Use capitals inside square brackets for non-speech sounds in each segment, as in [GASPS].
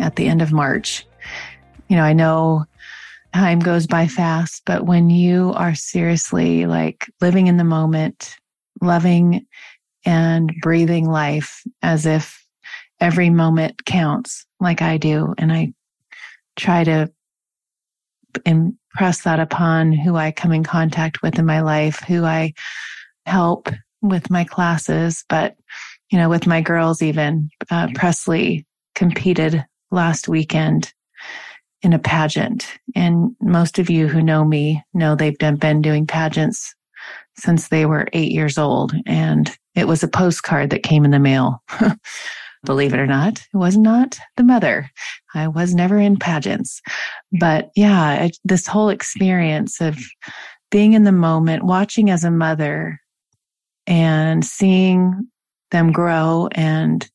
at the end of March. You know, I know time goes by fast, but when you are seriously like living in the moment, loving and breathing life as if every moment counts, like I do, and I try to impress that upon who I come in contact with in my life, who I help with my classes, but you know, with my girls, even uh, Presley competed last weekend in a pageant. And most of you who know me know they've been doing pageants since they were eight years old. And it was a postcard that came in the mail. [LAUGHS] Believe it or not, it was not the mother. I was never in pageants. But yeah, this whole experience of being in the moment, watching as a mother and seeing them grow and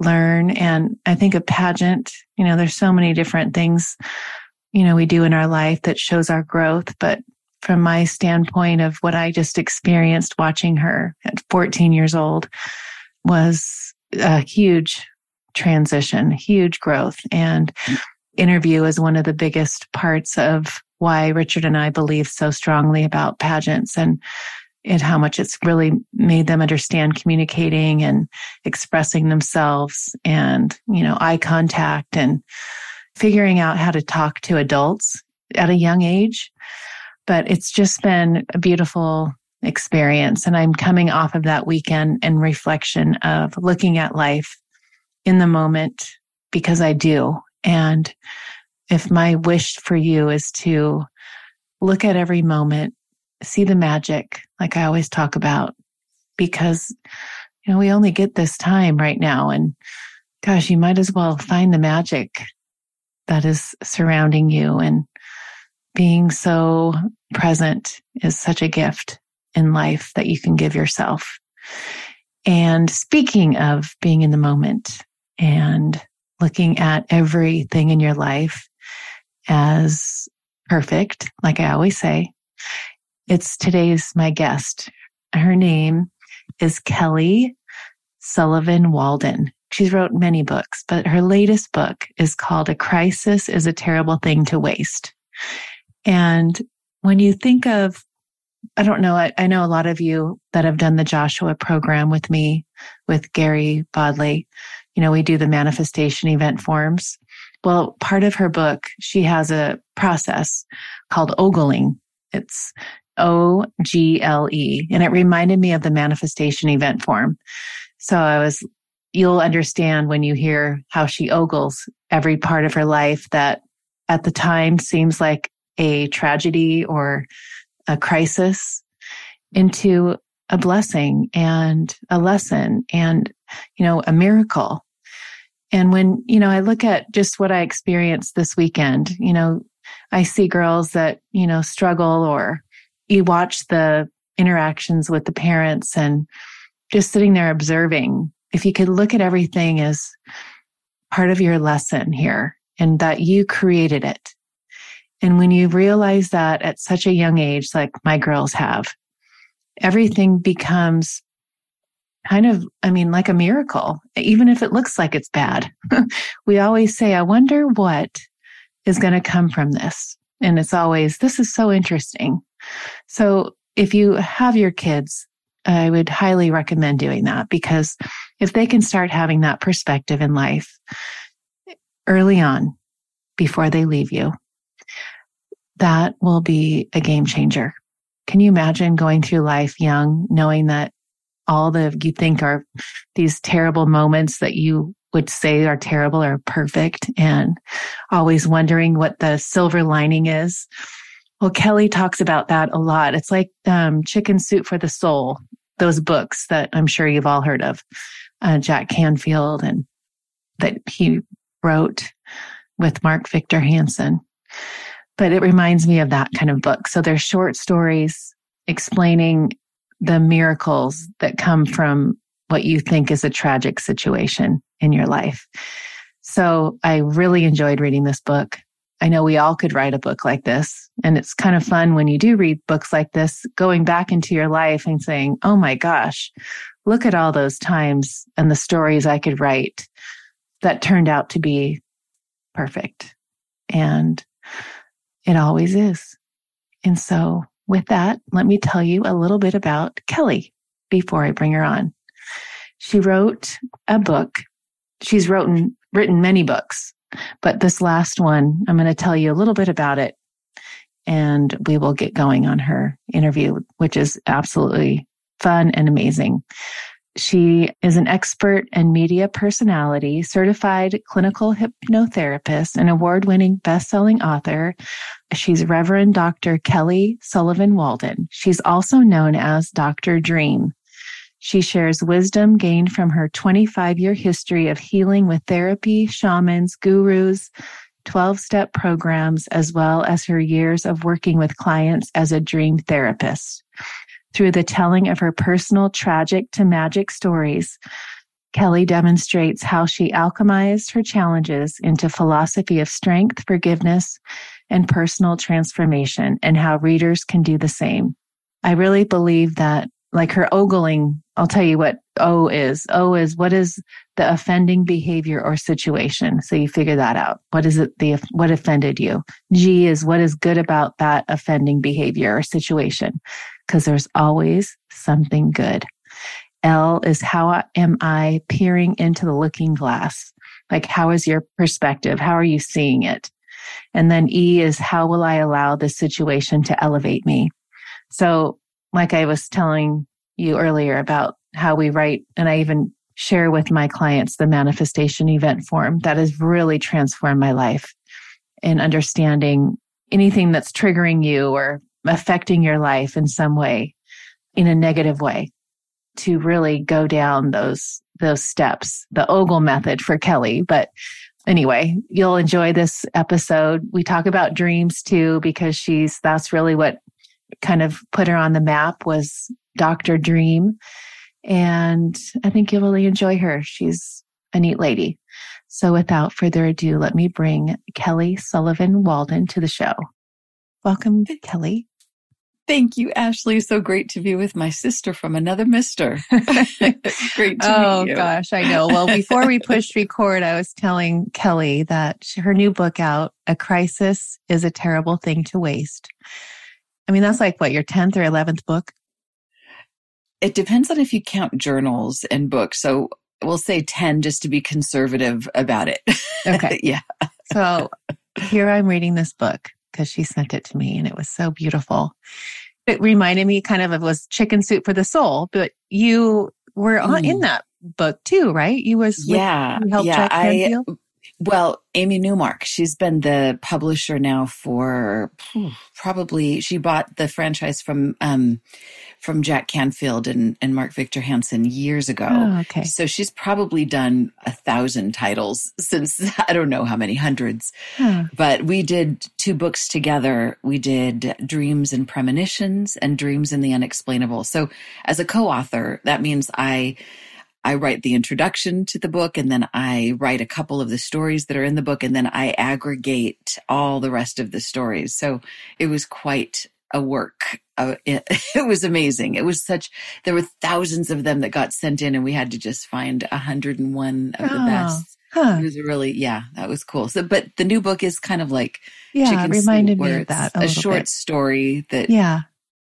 learn. And I think a pageant, you know, there's so many different things, you know, we do in our life that shows our growth. But from my standpoint of what I just experienced watching her at 14 years old was a huge transition, huge growth. And interview is one of the biggest parts of why Richard and I believe so strongly about pageants. And and how much it's really made them understand communicating and expressing themselves and, you know, eye contact and figuring out how to talk to adults at a young age. But it's just been a beautiful experience. And I'm coming off of that weekend and reflection of looking at life in the moment because I do. And if my wish for you is to look at every moment see the magic, like I always talk about, because, you know, we only get this time right now. And gosh, you might as well find the magic that is surrounding you. And being so present is such a gift in life that you can give yourself. And speaking of being in the moment and looking at everything in your life as perfect, like I always say, it's today's my guest. Her name is Kelly Sullivan Walden. She's wrote many books, but her latest book is called A Crisis is a Terrible Thing to Waste. And when you think of, I don't know, I, I know a lot of you that have done the Joshua program with me, with Gary Bodley. You know, we do the manifestation event forms. Well, part of her book, she has a process called ogling. It's O G L E. And it reminded me of the manifestation event form. So I was, you'll understand when you hear how she ogles every part of her life that at the time seems like a tragedy or a crisis into a blessing and a lesson and, you know, a miracle. And when, you know, I look at just what I experienced this weekend, you know, I see girls that, you know, struggle or you watch the interactions with the parents and just sitting there observing, if you could look at everything as part of your lesson here and that you created it. And when you realize that at such a young age, like my girls have, everything becomes kind of, I mean, like a miracle, even if it looks like it's bad. [LAUGHS] we always say, I wonder what is going to come from this. And it's always, this is so interesting. So if you have your kids, I would highly recommend doing that because if they can start having that perspective in life early on before they leave you, that will be a game changer. Can you imagine going through life young, knowing that all the you think are these terrible moments that you would say are terrible are perfect and always wondering what the silver lining is? Well, Kelly talks about that a lot. It's like um, Chicken Soup for the Soul, those books that I'm sure you've all heard of, uh, Jack Canfield, and that he wrote with Mark Victor Hansen but it reminds me of that kind of book. So they're short stories explaining the miracles that come from what you think is a tragic situation in your life. So I really enjoyed reading this book. I know we all could write a book like this. And it's kind of fun when you do read books like this, going back into your life and saying, Oh my gosh, look at all those times and the stories I could write that turned out to be perfect. And it always is. And so with that, let me tell you a little bit about Kelly before I bring her on. She wrote a book. She's written, written many books, but this last one, I'm going to tell you a little bit about it and we will get going on her interview, which is absolutely fun and amazing. She is an expert and media personality, certified clinical hypnotherapist, and award winning best selling author. She's Reverend Dr. Kelly Sullivan Walden. She's also known as Dr. Dream. She shares wisdom gained from her 25 year history of healing with therapy, shamans, gurus, 12 step programs, as well as her years of working with clients as a dream therapist. Through the telling of her personal tragic to magic stories, Kelly demonstrates how she alchemized her challenges into philosophy of strength, forgiveness, and personal transformation, and how readers can do the same. I really believe that, like her ogling, I'll tell you what O is. O is what is the offending behavior or situation. So you figure that out. What is it? The what offended you? G is what is good about that offending behavior or situation because there's always something good. L is how am I peering into the looking glass? Like, how is your perspective? How are you seeing it? And then E is how will I allow this situation to elevate me? So, like I was telling you earlier about how we write, and I even share with my clients the manifestation event form that has really transformed my life in understanding anything that's triggering you or affecting your life in some way, in a negative way, to really go down those those steps. The Ogle method for Kelly, but anyway, you'll enjoy this episode. We talk about dreams too because she's that's really what kind of put her on the map was Dr. Dream. And I think you'll really enjoy her. She's a neat lady. So without further ado, let me bring Kelly Sullivan Walden to the show. Welcome, Kelly. Thank you, Ashley. So great to be with my sister from another mister. [LAUGHS] great to oh, meet you. gosh, I know. Well, before we pushed [LAUGHS] record, I was telling Kelly that her new book out, A Crisis is a Terrible Thing to Waste. I mean, that's like what, your 10th or 11th book? It depends on if you count journals and books. So we'll say 10 just to be conservative about it. [LAUGHS] Okay. yeah. So here I'm reading this book because she sent it to me and it was so beautiful. It reminded me kind of of was chicken soup for the soul, but you were mm. in that book too, right? You was yeah, with, yeah. I well, Amy Newmark, she's been the publisher now for probably she bought the franchise from um, from Jack Canfield and, and Mark Victor Hansen years ago. Oh, okay. So she's probably done a thousand titles since [LAUGHS] I don't know how many hundreds. Huh. But we did two books together. We did Dreams and Premonitions and Dreams in the Unexplainable. So as a co-author, that means I I write the introduction to the book and then I write a couple of the stories that are in the book and then I aggregate all the rest of the stories. So it was quite a work. Uh, it, [LAUGHS] it, was amazing. It was such, there were thousands of them that got sent in and we had to just find 101 of oh, the best. Huh. It was really, yeah, that was cool. So, but the new book is kind of like, yeah, it reminded me of that. A, a short bit. story that yeah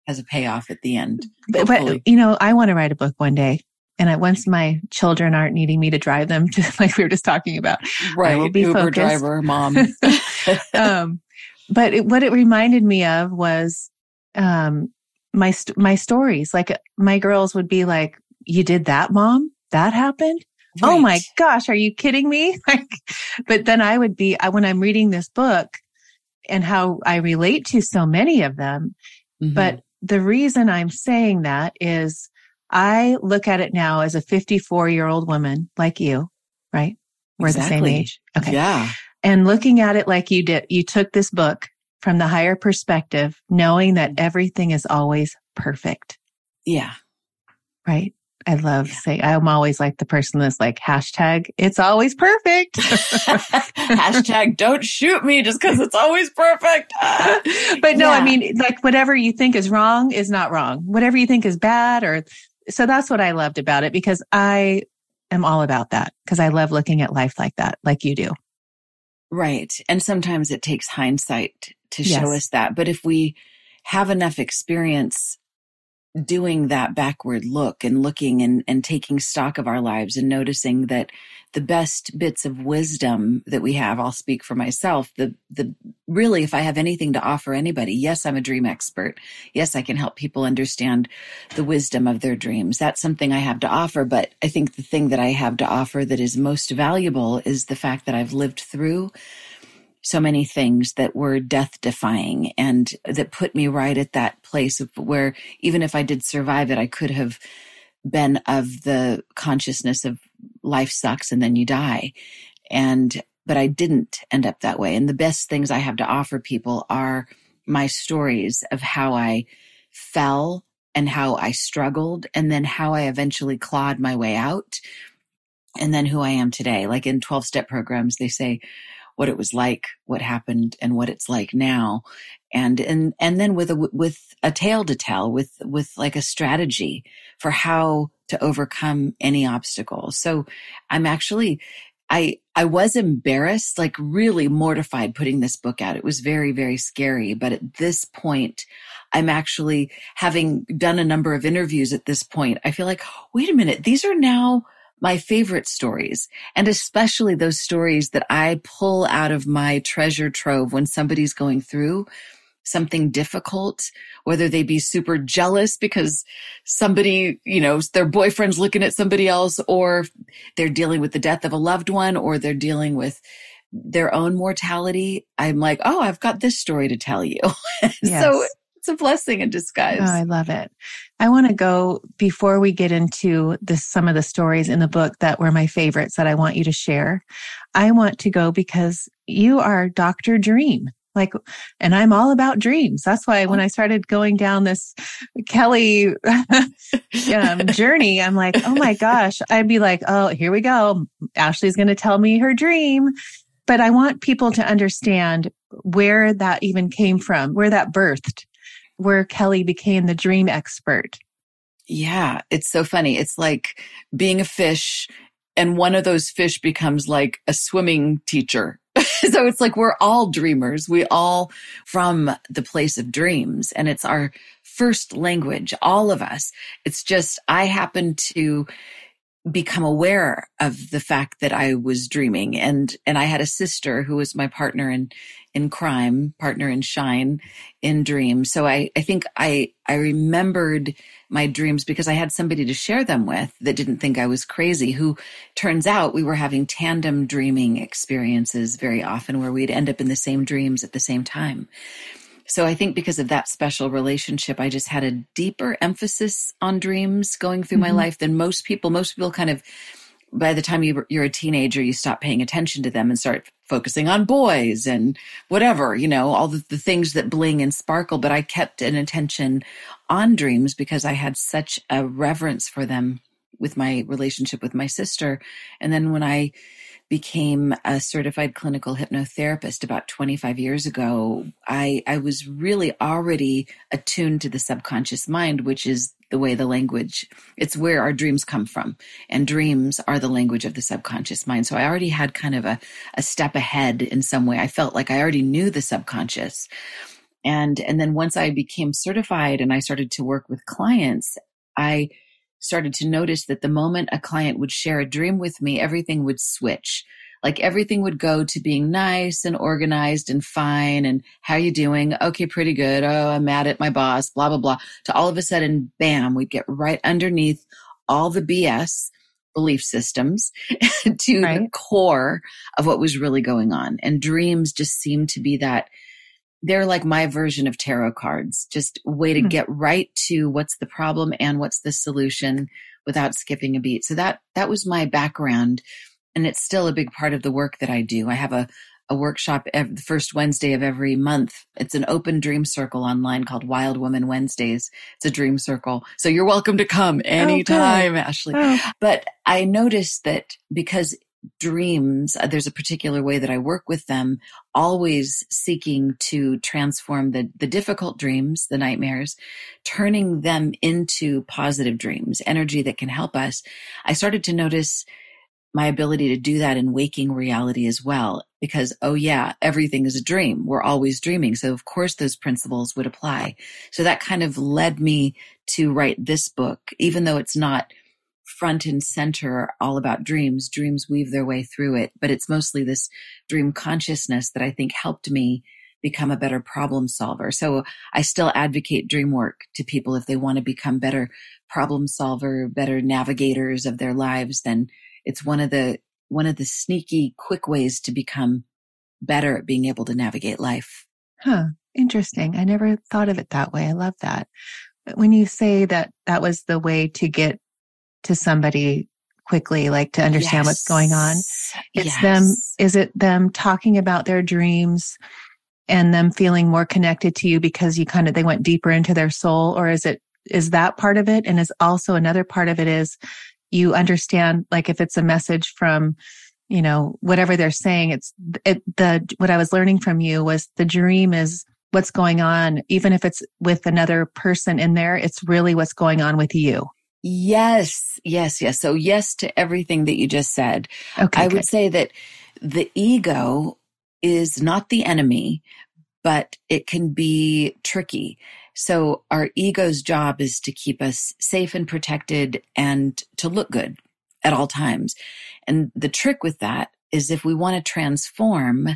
has a payoff at the end. But, you know, I want to write a book one day. And I, once my children aren't needing me to drive them [LAUGHS] to, like we were just talking about, right? I will be Uber focused. driver, mom. [LAUGHS] [LAUGHS] um, but it, what it reminded me of was um, my my stories. Like my girls would be like, "You did that, mom? That happened? Right. Oh my gosh, are you kidding me?" Like, but then I would be I, when I'm reading this book and how I relate to so many of them. Mm-hmm. But the reason I'm saying that is I look at it now as a 54 year old woman like you, right? We're exactly. the same age. Okay. Yeah. And looking at it like you did, you took this book from the higher perspective, knowing that mm-hmm. everything is always perfect. Yeah. Right. I love yeah. saying, I'm always like the person that's like, hashtag, it's always perfect. [LAUGHS] hashtag, don't shoot me just because it's always perfect. [LAUGHS] but no, yeah. I mean, like whatever you think is wrong is not wrong. Whatever you think is bad or, so that's what I loved about it because I am all about that because I love looking at life like that, like you do. Right. And sometimes it takes hindsight to yes. show us that. But if we have enough experience doing that backward look and looking and, and taking stock of our lives and noticing that the best bits of wisdom that we have, I'll speak for myself, the, the really, if I have anything to offer anybody, yes, I'm a dream expert. Yes, I can help people understand the wisdom of their dreams. That's something I have to offer. But I think the thing that I have to offer that is most valuable is the fact that I've lived through so many things that were death defying and that put me right at that place where even if I did survive it, I could have been of the consciousness of life sucks and then you die. And, but I didn't end up that way. And the best things I have to offer people are my stories of how I fell and how I struggled and then how I eventually clawed my way out and then who I am today. Like in 12 step programs, they say, what it was like, what happened, and what it's like now, and and and then with a with a tale to tell, with with like a strategy for how to overcome any obstacle. So I'm actually I I was embarrassed, like really mortified putting this book out. It was very very scary, but at this point I'm actually having done a number of interviews at this point. I feel like, wait a minute, these are now my favorite stories and especially those stories that I pull out of my treasure trove when somebody's going through something difficult, whether they be super jealous because somebody, you know, their boyfriend's looking at somebody else or they're dealing with the death of a loved one or they're dealing with their own mortality. I'm like, oh, I've got this story to tell you. [LAUGHS] Yes. so it's a blessing in disguise. Oh, I love it. I want to go before we get into this, some of the stories in the book that were my favorites that I want you to share. I want to go because you are Dr. Dream. Like, and I'm all about dreams. That's why when I started going down this Kelly [LAUGHS] um, [LAUGHS] journey, I'm like, oh my gosh, I'd be like, oh, here we go. Ashley's going to tell me her dream. But I want people to understand where that even came from, where that birthed where Kelly became the dream expert. Yeah, it's so funny. It's like being a fish and one of those fish becomes like a swimming teacher. [LAUGHS] so it's like we're all dreamers. We all from the place of dreams and it's our first language, all of us. It's just I happen to become aware of the fact that I was dreaming and and I had a sister who was my partner in in crime, partner in shine in dreams. So I I think I I remembered my dreams because I had somebody to share them with that didn't think I was crazy who turns out we were having tandem dreaming experiences very often where we'd end up in the same dreams at the same time. So I think because of that special relationship, I just had a deeper emphasis on dreams going through mm-hmm. my life than most people. Most people kind of, by the time you, you're a teenager, you stop paying attention to them and start focusing on boys and whatever, you know, all the, the things that bling and sparkle. But I kept an attention on dreams because I had such a reverence for them with my relationship with my sister. And then when I became a certified clinical hypnotherapist about 25 years ago, I, I was really already attuned to the subconscious mind, which is the way the language, it's where our dreams come from. And dreams are the language of the subconscious mind. So I already had kind of a, a step ahead in some way. I felt like I already knew the subconscious. And, and then once I became certified and I started to work with clients, I started to notice that the moment a client would share a dream with me, everything would switch. Like everything would go to being nice and organized and fine. And how you doing? Okay, pretty good. Oh, I'm mad at my boss, blah, blah, blah. To all of a sudden, bam, we'd get right underneath all the BS belief systems [LAUGHS] to right. the core of what was really going on. And dreams just seem to be that they're like my version of tarot cards, just way to mm-hmm. get right to what's the problem and what's the solution without skipping a beat. So that, that was my background. And it's still a big part of the work that I do. I have a, a workshop every, the first Wednesday of every month. It's an open dream circle online called Wild Woman Wednesdays. It's a dream circle. So you're welcome to come oh, anytime, oh, Ashley. Oh. But I noticed that because dreams, uh, there's a particular way that I work with them, always seeking to transform the, the difficult dreams, the nightmares, turning them into positive dreams, energy that can help us. I started to notice my ability to do that in waking reality as well. Because, oh yeah, everything is a dream. We're always dreaming. So of course those principles would apply. So that kind of led me to write this book, even though it's not front and center all about dreams. Dreams weave their way through it, but it's mostly this dream consciousness that I think helped me become a better problem solver. So I still advocate dream work to people if they want to become better problem solver, better navigators of their lives, then it's one of the one of the sneaky quick ways to become better at being able to navigate life. Huh. Interesting. I never thought of it that way. I love that. But when you say that that was the way to get to somebody quickly, like to understand yes. what's going on. It's yes. them, is it them talking about their dreams and them feeling more connected to you because you kind of, they went deeper into their soul? Or is it, is that part of it? And is also another part of it is you understand, like if it's a message from, you know, whatever they're saying, it's it, the, what I was learning from you was the dream is what's going on. Even if it's with another person in there, it's really what's going on with you. Yes, yes, yes. So yes to everything that you just said. Okay, I good. would say that the ego is not the enemy, but it can be tricky. So our ego's job is to keep us safe and protected and to look good at all times. And the trick with that is if we want to transform,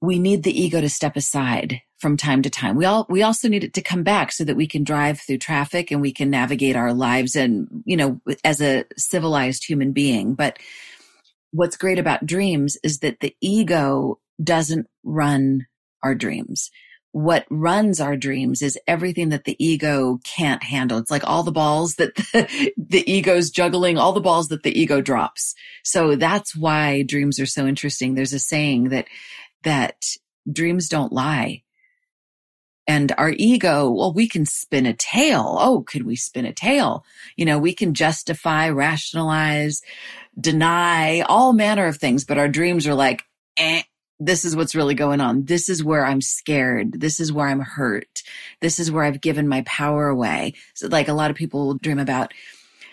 we need the ego to step aside from time to time. We all, we also need it to come back so that we can drive through traffic and we can navigate our lives and, you know, as a civilized human being. But what's great about dreams is that the ego doesn't run our dreams. What runs our dreams is everything that the ego can't handle. It's like all the balls that [LAUGHS] the, the ego's juggling, all the balls that the ego drops. So that's why dreams are so interesting. There's a saying that, that dreams don't lie and our ego, well, we can spin a tale. Oh, could we spin a tale? You know, we can justify, rationalize, deny all manner of things, but our dreams are like, eh, this is what's really going on. This is where I'm scared. This is where I'm hurt. This is where I've given my power away. So like a lot of people dream about,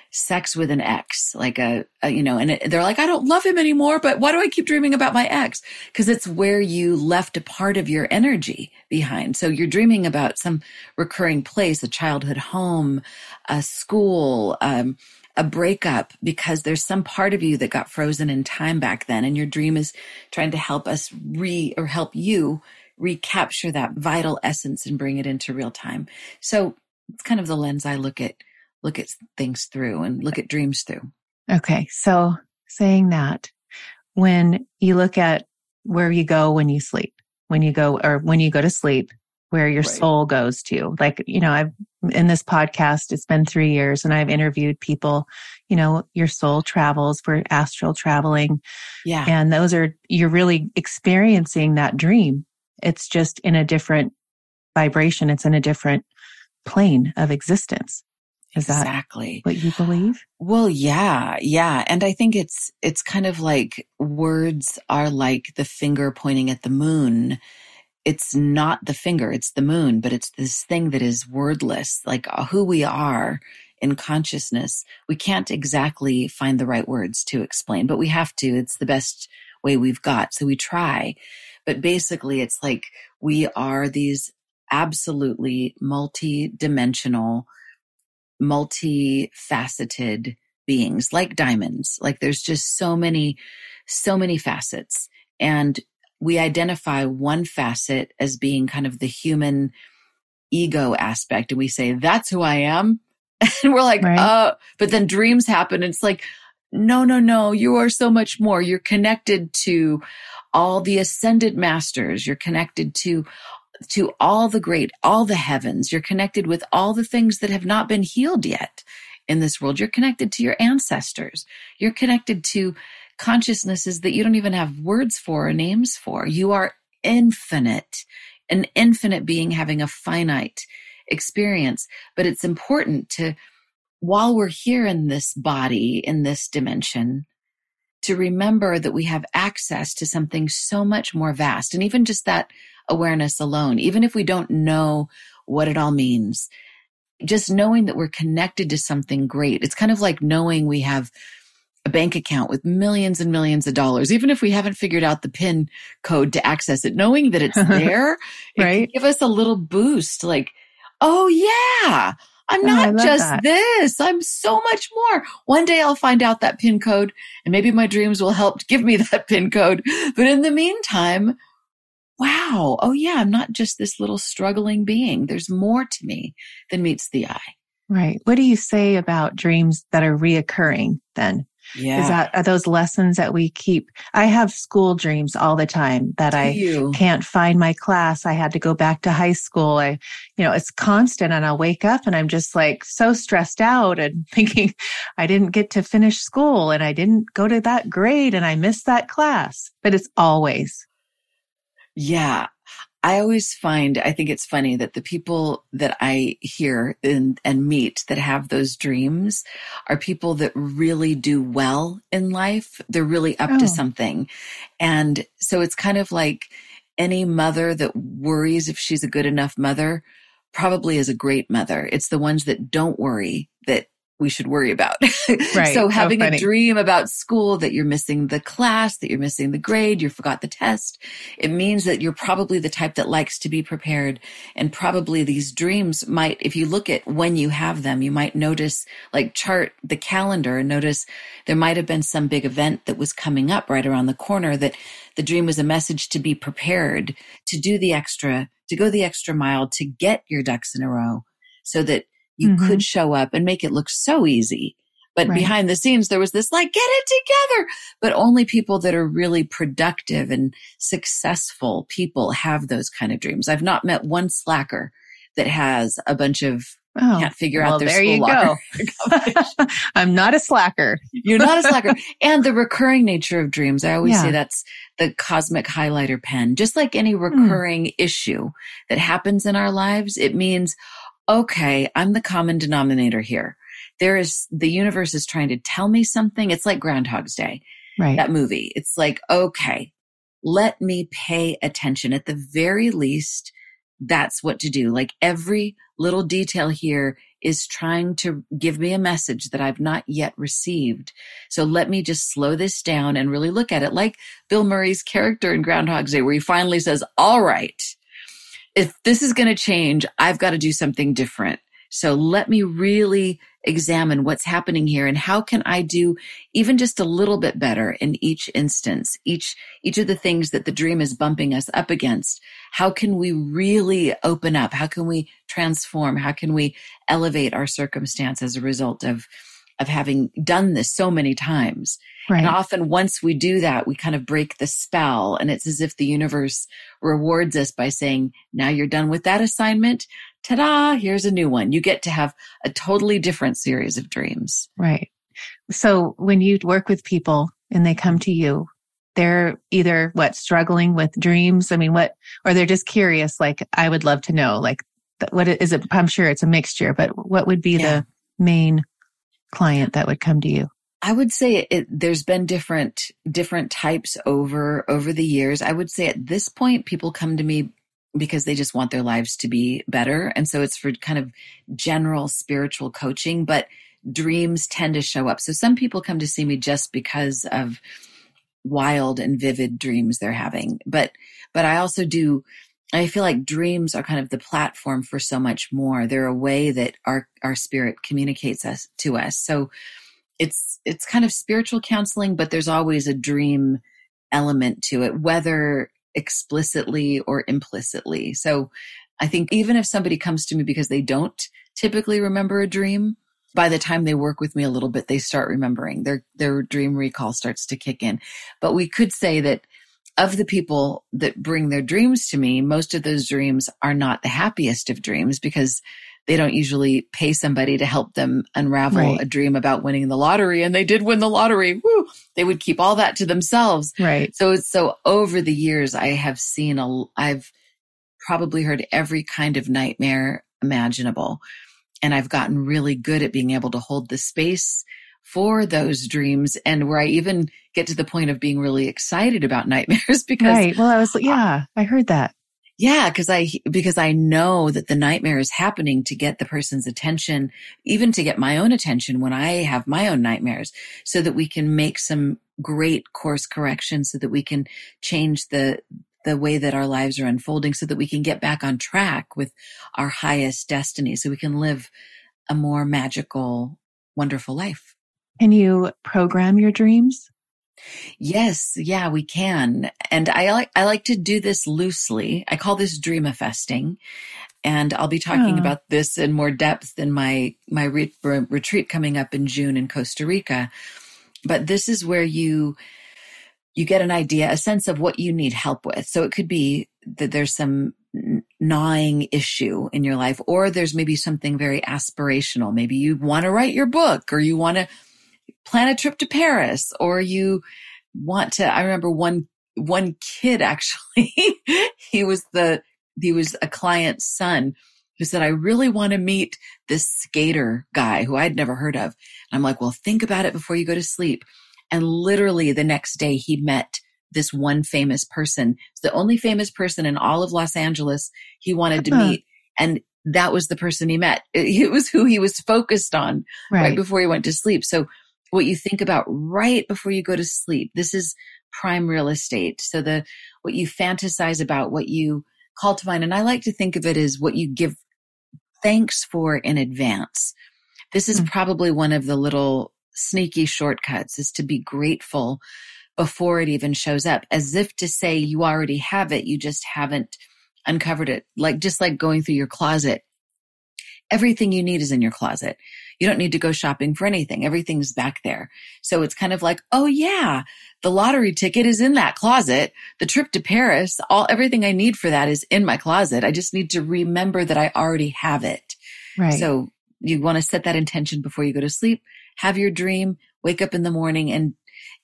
sex with an ex, like a, a you know, and it, they're like, I don't love him anymore, but why do I keep dreaming about my ex? Because it's where you left a part of your energy behind. So you're dreaming about some recurring place, a childhood home, a school, um, a breakup because there's some part of you that got frozen in time back then. And your dream is trying to help us re or help you recapture that vital essence and bring it into real time. So it's kind of the lens I look at look at things through and look at dreams through. Okay. So saying that when you look at where you go when you sleep, when you go or when you go to sleep, where your right. soul goes to. Like, you know, I've in this podcast, it's been three years and I've interviewed people, you know, your soul travels, for astral traveling. Yeah. And those are, you're really experiencing that dream. It's just in a different vibration. It's in a different plane of existence. Is exactly. what you believe? Well, yeah, yeah. And I think it's, it's kind of like words are like the finger pointing at the moon. It's not the finger, it's the moon, but it's this thing that is wordless, like uh, who we are in consciousness. We can't exactly find the right words to explain, but we have to. It's the best way we've got. So we try. But basically, it's like we are these absolutely multi-dimensional multifaceted beings like diamonds. Like there's just so many so many facets. And we identify one facet as being kind of the human ego aspect. And we say, that's who I am. [LAUGHS] And we're like, right. uh, but then dreams happen. And it's like, no, no, no, you are so much more. You're connected to all the ascended masters. You're connected to to all the great, all the heavens. You're connected with all the things that have not been healed yet in this world. You're connected to your ancestors. You're connected to consciousnesses that you don't even have words for or names for. You are infinite, an infinite being having a finite experience. But it's important to, while we're here in this body, in this dimension, to remember that we have access to something so much more vast. And even just that awareness alone, even if we don't know what it all means, just knowing that we're connected to something great. It's kind of like knowing we have a bank account with millions and millions of dollars, even if we haven't figured out the PIN code to access it, knowing that it's [LAUGHS] there, right? It give us a little boost like, oh yeah, I'm oh, not just that. this. I'm so much more. One day I'll find out that PIN code and maybe my dreams will help give me [LAUGHS] that PIN code. But in the meantime, wow. Oh yeah, I'm not just this little struggling being. There's more to me than meets the eye. Right. What do you say about dreams that are reoccurring then? Yeah. Is that, are those lessons that we keep? I have school dreams all the time that Do I you? can't find my class. I had to go back to high school. I, you know, it's constant and I'll wake up and I'm just like so stressed out and [LAUGHS] thinking I didn't get to finish school and I didn't go to that grade and I missed that class, but it's always. Yeah. I always find, I think it's funny that the people that I hear and, and meet that have those dreams are people that really do well in life. They're really up oh. to something. And so it's kind of like any mother that worries if she's a good enough mother probably is a great mother. It's the ones that don't worry that we should worry about. [LAUGHS] Right. so having a dream about school that you're missing the class, that you're missing the grade, you forgot the test, it means that you're probably the type that likes to be prepared. And probably these dreams might, if you look at when you have them, you might notice, like chart the calendar and notice there might have been some big event that was coming up right around the corner that the dream was a message to be prepared, to do the extra, to go the extra mile, to get your ducks in a row so that you mm-hmm. could show up and make it look so easy. But right. behind the scenes, there was this like, get it together. But only people that are really productive and successful people have those kind of dreams. I've not met one slacker that has a bunch of Oh, can't figure well, out their there you go. [LAUGHS] [LAUGHS] I'm not a slacker. You're not a [LAUGHS] slacker. and the recurring nature of dreams. I always yeah. say that's the cosmic highlighter pen. Just like any hmm. recurring mm. issue that happens in our lives, it means, okay, I'm the common denominator here. There is, the universe is trying to tell me something. It's like Groundhog's Day. Right. That movie. It's like, okay, let me pay attention. At the very least, that's what to do. Like every little detail here is trying to give me a message that I've not yet received. So let me just slow this down and really look at it like Bill Murray's character in Groundhog's Day, where he finally says, all right, if this is going to change, I've got to do something different. So let me really examine what's happening here and how can I do even just a little bit better in each instance, each, each of the things that the dream is bumping us up against. How can we really open up? How can we transform? How can we elevate our circumstance as a result of of having done this so many times. Right. And often once we do that, we kind of break the spell and it's as if the universe rewards us by saying, now you're done with that assignment. Ta-da! Here's a new one. You get to have a totally different series of dreams. Right. So when you work with people and they come to you, they're either what struggling with dreams. I mean, what, or they're just curious. Like, I would love to know, like, what is it? I'm sure it's a mixture, but what would be yeah. the main client that would come to you? I would say it, there's been different different types over over the years. I would say at this point people come to me because they just want their lives to be better and so it's for kind of general spiritual coaching, but dreams tend to show up. So some people come to see me just because of wild and vivid dreams they're having. But but I also do I feel like dreams are kind of the platform for so much more. They're a way that our, our spirit communicates us to us. So it's it's kind of spiritual counseling, but there's always a dream element to it, whether explicitly or implicitly. So I think even if somebody comes to me because they don't typically remember a dream, by the time they work with me a little bit, they start remembering their, their dream recall starts to kick in. But we could say that of the people that bring their dreams to me, most of those dreams are not the happiest of dreams because they don't usually pay somebody to help them unravel right. a dream about winning the lottery and they did win the lottery. Woo! They would keep all that to themselves. Right. So so over the years I have seen a I've probably heard every kind of nightmare imaginable and I've gotten really good at being able to hold the space for those dreams and where I even get to the point of being really excited about [LAUGHS] nightmares because Right. Well, I was yeah, I heard that. Yeah, because I because I know that the nightmare is happening to get the person's attention, even to get my own attention when I have my own nightmares, so that we can make some great course corrections, so that we can change the the way that our lives are unfolding, so that we can get back on track with our highest destiny, so we can live a more magical, wonderful life. Can you program your dreams? Yes, yeah, we can. And I like I like to do this loosely. I call this dream dreamifesting. And I'll be talking oh. about this in more depth in my my re- retreat coming up in June in Costa Rica. But this is where you you get an idea, a sense of what you need help with. So it could be that there's some gnawing issue in your life, or there's maybe something very aspirational. Maybe you want to write your book, or you want to plan a trip to Paris or you want to, I remember one, one kid [LAUGHS] actually, he was the, he was a client's son who said, I really want to meet this skater guy who I'd never heard of. And I'm like, well, think about it before you go to sleep. And literally the next day he met this one famous person. It's the only famous person in all of Los Angeles he wanted to meet. And that was the person he met. It was who he was focused on right. right before he went to sleep. So what you think about right before you go to sleep. This is prime real estate. So the, what you fantasize about, what you call to mind. And I like to think of it as what you give thanks for in advance. This is mm-hmm. probably one of the little sneaky shortcuts is to be grateful before it even shows up as if to say you already have it. You just haven't uncovered it. Like just like going through your closet. Everything you need is in your closet. You don't need to go shopping for anything. Everything's back there. So it's kind of like, oh yeah, the lottery ticket is in that closet. The trip to Paris, all everything I need for that is in my closet. I just need to remember that I already have it. Right. So you want to set that intention before you go to sleep, have your dream, wake up in the morning and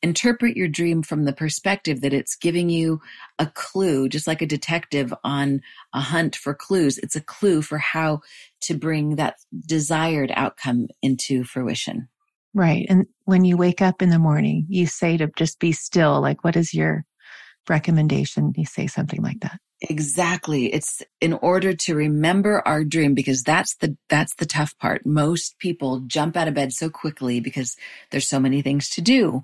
interpret your dream from the perspective that it's giving you a clue, just like a detective on a hunt for clues. It's a clue for how to bring that desired outcome into fruition. Right. And when you wake up in the morning, you say to just be still, like, what is your recommendation? You say something like that. Exactly. It's in order to remember our dream because that's the that's the tough part. Most people jump out of bed so quickly because there's so many things to do.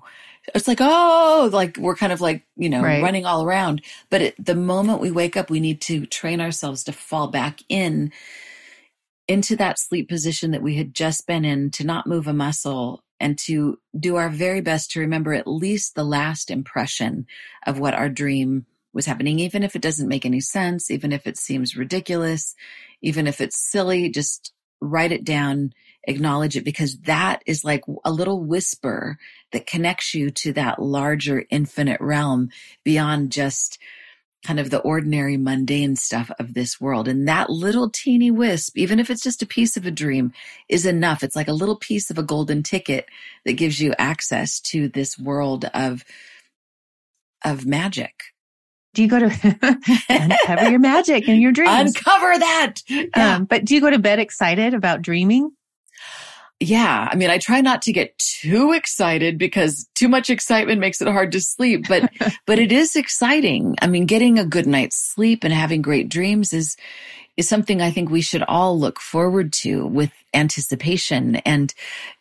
It's like, oh, like we're kind of like, you know, right. running all around. But it, the moment we wake up, we need to train ourselves to fall back in into that sleep position that we had just been in, to not move a muscle and to do our very best to remember at least the last impression of what our dream was happening, even if it doesn't make any sense, even if it seems ridiculous, even if it's silly, just write it down, acknowledge it, because that is like a little whisper that connects you to that larger infinite realm beyond just kind of the ordinary mundane stuff of this world. And that little teeny wisp, even if it's just a piece of a dream, is enough. It's like a little piece of a golden ticket that gives you access to this world of, of magic do you go to [LAUGHS] uncover your magic and your dreams? Uncover that. Yeah. Um, but do you go to bed excited about dreaming? Yeah. I mean, I try not to get too excited because too much excitement makes it hard to sleep, but, [LAUGHS] but it is exciting. I mean, getting a good night's sleep and having great dreams is, is something I think we should all look forward to with anticipation. And,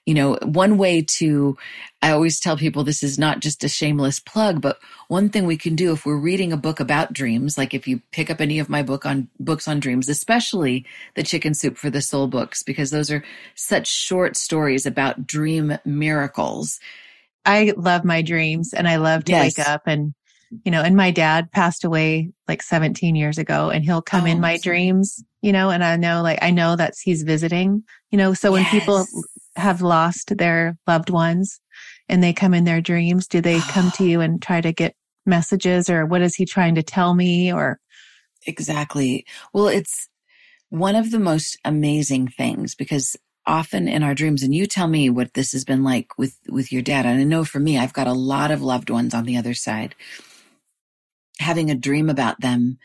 you know, one way to, I always tell people this is not just a shameless plug, but one thing we can do if we're reading a book about dreams, like if you pick up any of my book on books on dreams, especially the Chicken Soup for the Soul books, because those are such short stories about dream miracles. I love my dreams and I love to yes. wake up and you know, and my dad passed away like 17 years ago and he'll come oh, in my dreams, you know, and I know like, I know that's he's visiting, you know, so when yes. people have lost their loved ones and they come in their dreams, do they come to you [GASPS] and try to get messages or what is he trying to tell me or? Exactly. Well, it's one of the most amazing things because often in our dreams and you tell me what this has been like with with your dad and i know for me i've got a lot of loved ones on the other side having a dream about them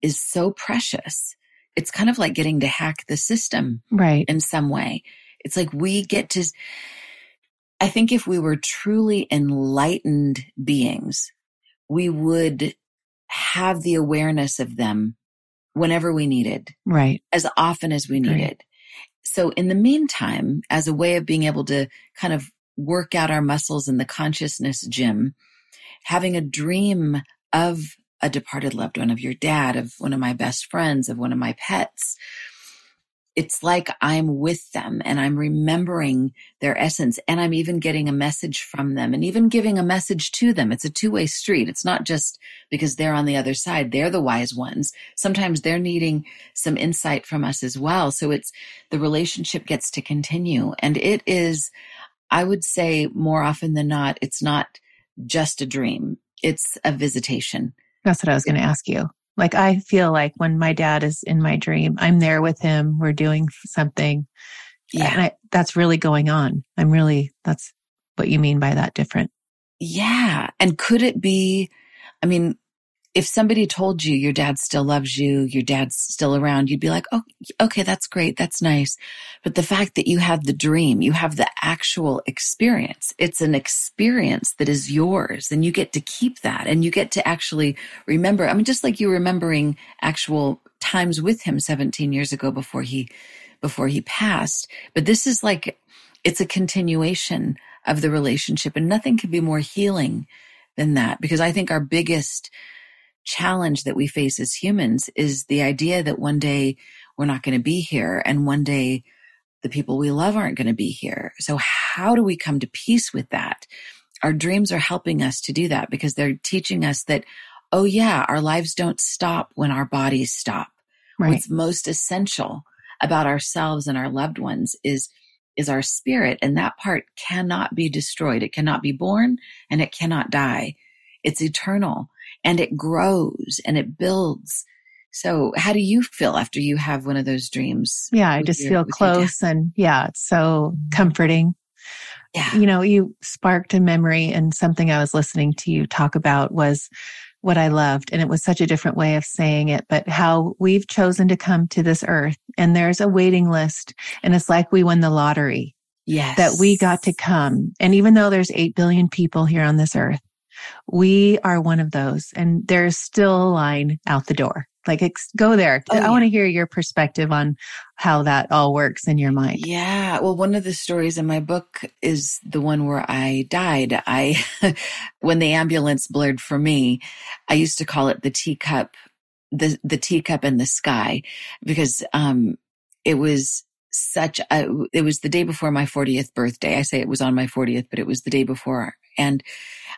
is so precious. It's kind of like getting to hack the system. Right. In some way. It's like we get to, I think if we were truly enlightened beings, we would have the awareness of them whenever we needed. Right. As often as we needed. Right. So in the meantime, as a way of being able to kind of work out our muscles in the consciousness gym, having a dream of a departed loved one, of your dad, of one of my best friends, of one of my pets. It's like I'm with them and I'm remembering their essence and I'm even getting a message from them and even giving a message to them. It's a two way street. It's not just because they're on the other side. They're the wise ones. Sometimes they're needing some insight from us as well. So it's the relationship gets to continue and it is, I would say more often than not, it's not just a dream it's a visitation. That's what I was going to ask you. Like, I feel like when my dad is in my dream, I'm there with him. We're doing something. Yeah. And I, that's really going on. I'm really, that's what you mean by that different. Yeah. And could it be, I mean, if somebody told you your dad still loves you, your dad's still around, you'd be like, oh, okay, that's great. That's nice. But the fact that you have the dream, you have the actual experience, it's an experience that is yours and you get to keep that and you get to actually remember. I mean, just like you remembering actual times with him 17 years ago before he, before he passed. But this is like, it's a continuation of the relationship and nothing can be more healing than that because I think our biggest, challenge that we face as humans is the idea that one day we're not going to be here and one day the people we love aren't going to be here. So how do we come to peace with that? Our dreams are helping us to do that because they're teaching us that, oh yeah, our lives don't stop when our bodies stop. Right. What's most essential about ourselves and our loved ones is is our spirit and that part cannot be destroyed. It cannot be born and it cannot die. It's eternal and it grows and it builds. So how do you feel after you have one of those dreams? Yeah, I just your, feel close and yeah, it's so mm-hmm. comforting. Yeah. You know, you sparked a memory and something I was listening to you talk about was what I loved. And it was such a different way of saying it, but how we've chosen to come to this earth and there's a waiting list and it's like we won the lottery. Yes. That we got to come. And even though there's 8 billion people here on this earth, we are one of those and there's still a line out the door. Like go there. Oh, I yeah. want to hear your perspective on how that all works in your mind. Yeah. Well, one of the stories in my book is the one where I died. I, [LAUGHS] when the ambulance blurred for me, I used to call it the teacup, the, the teacup in the sky because, um, it was such a, it was the day before my 40th birthday. I say it was on my 40th, but it was the day before. And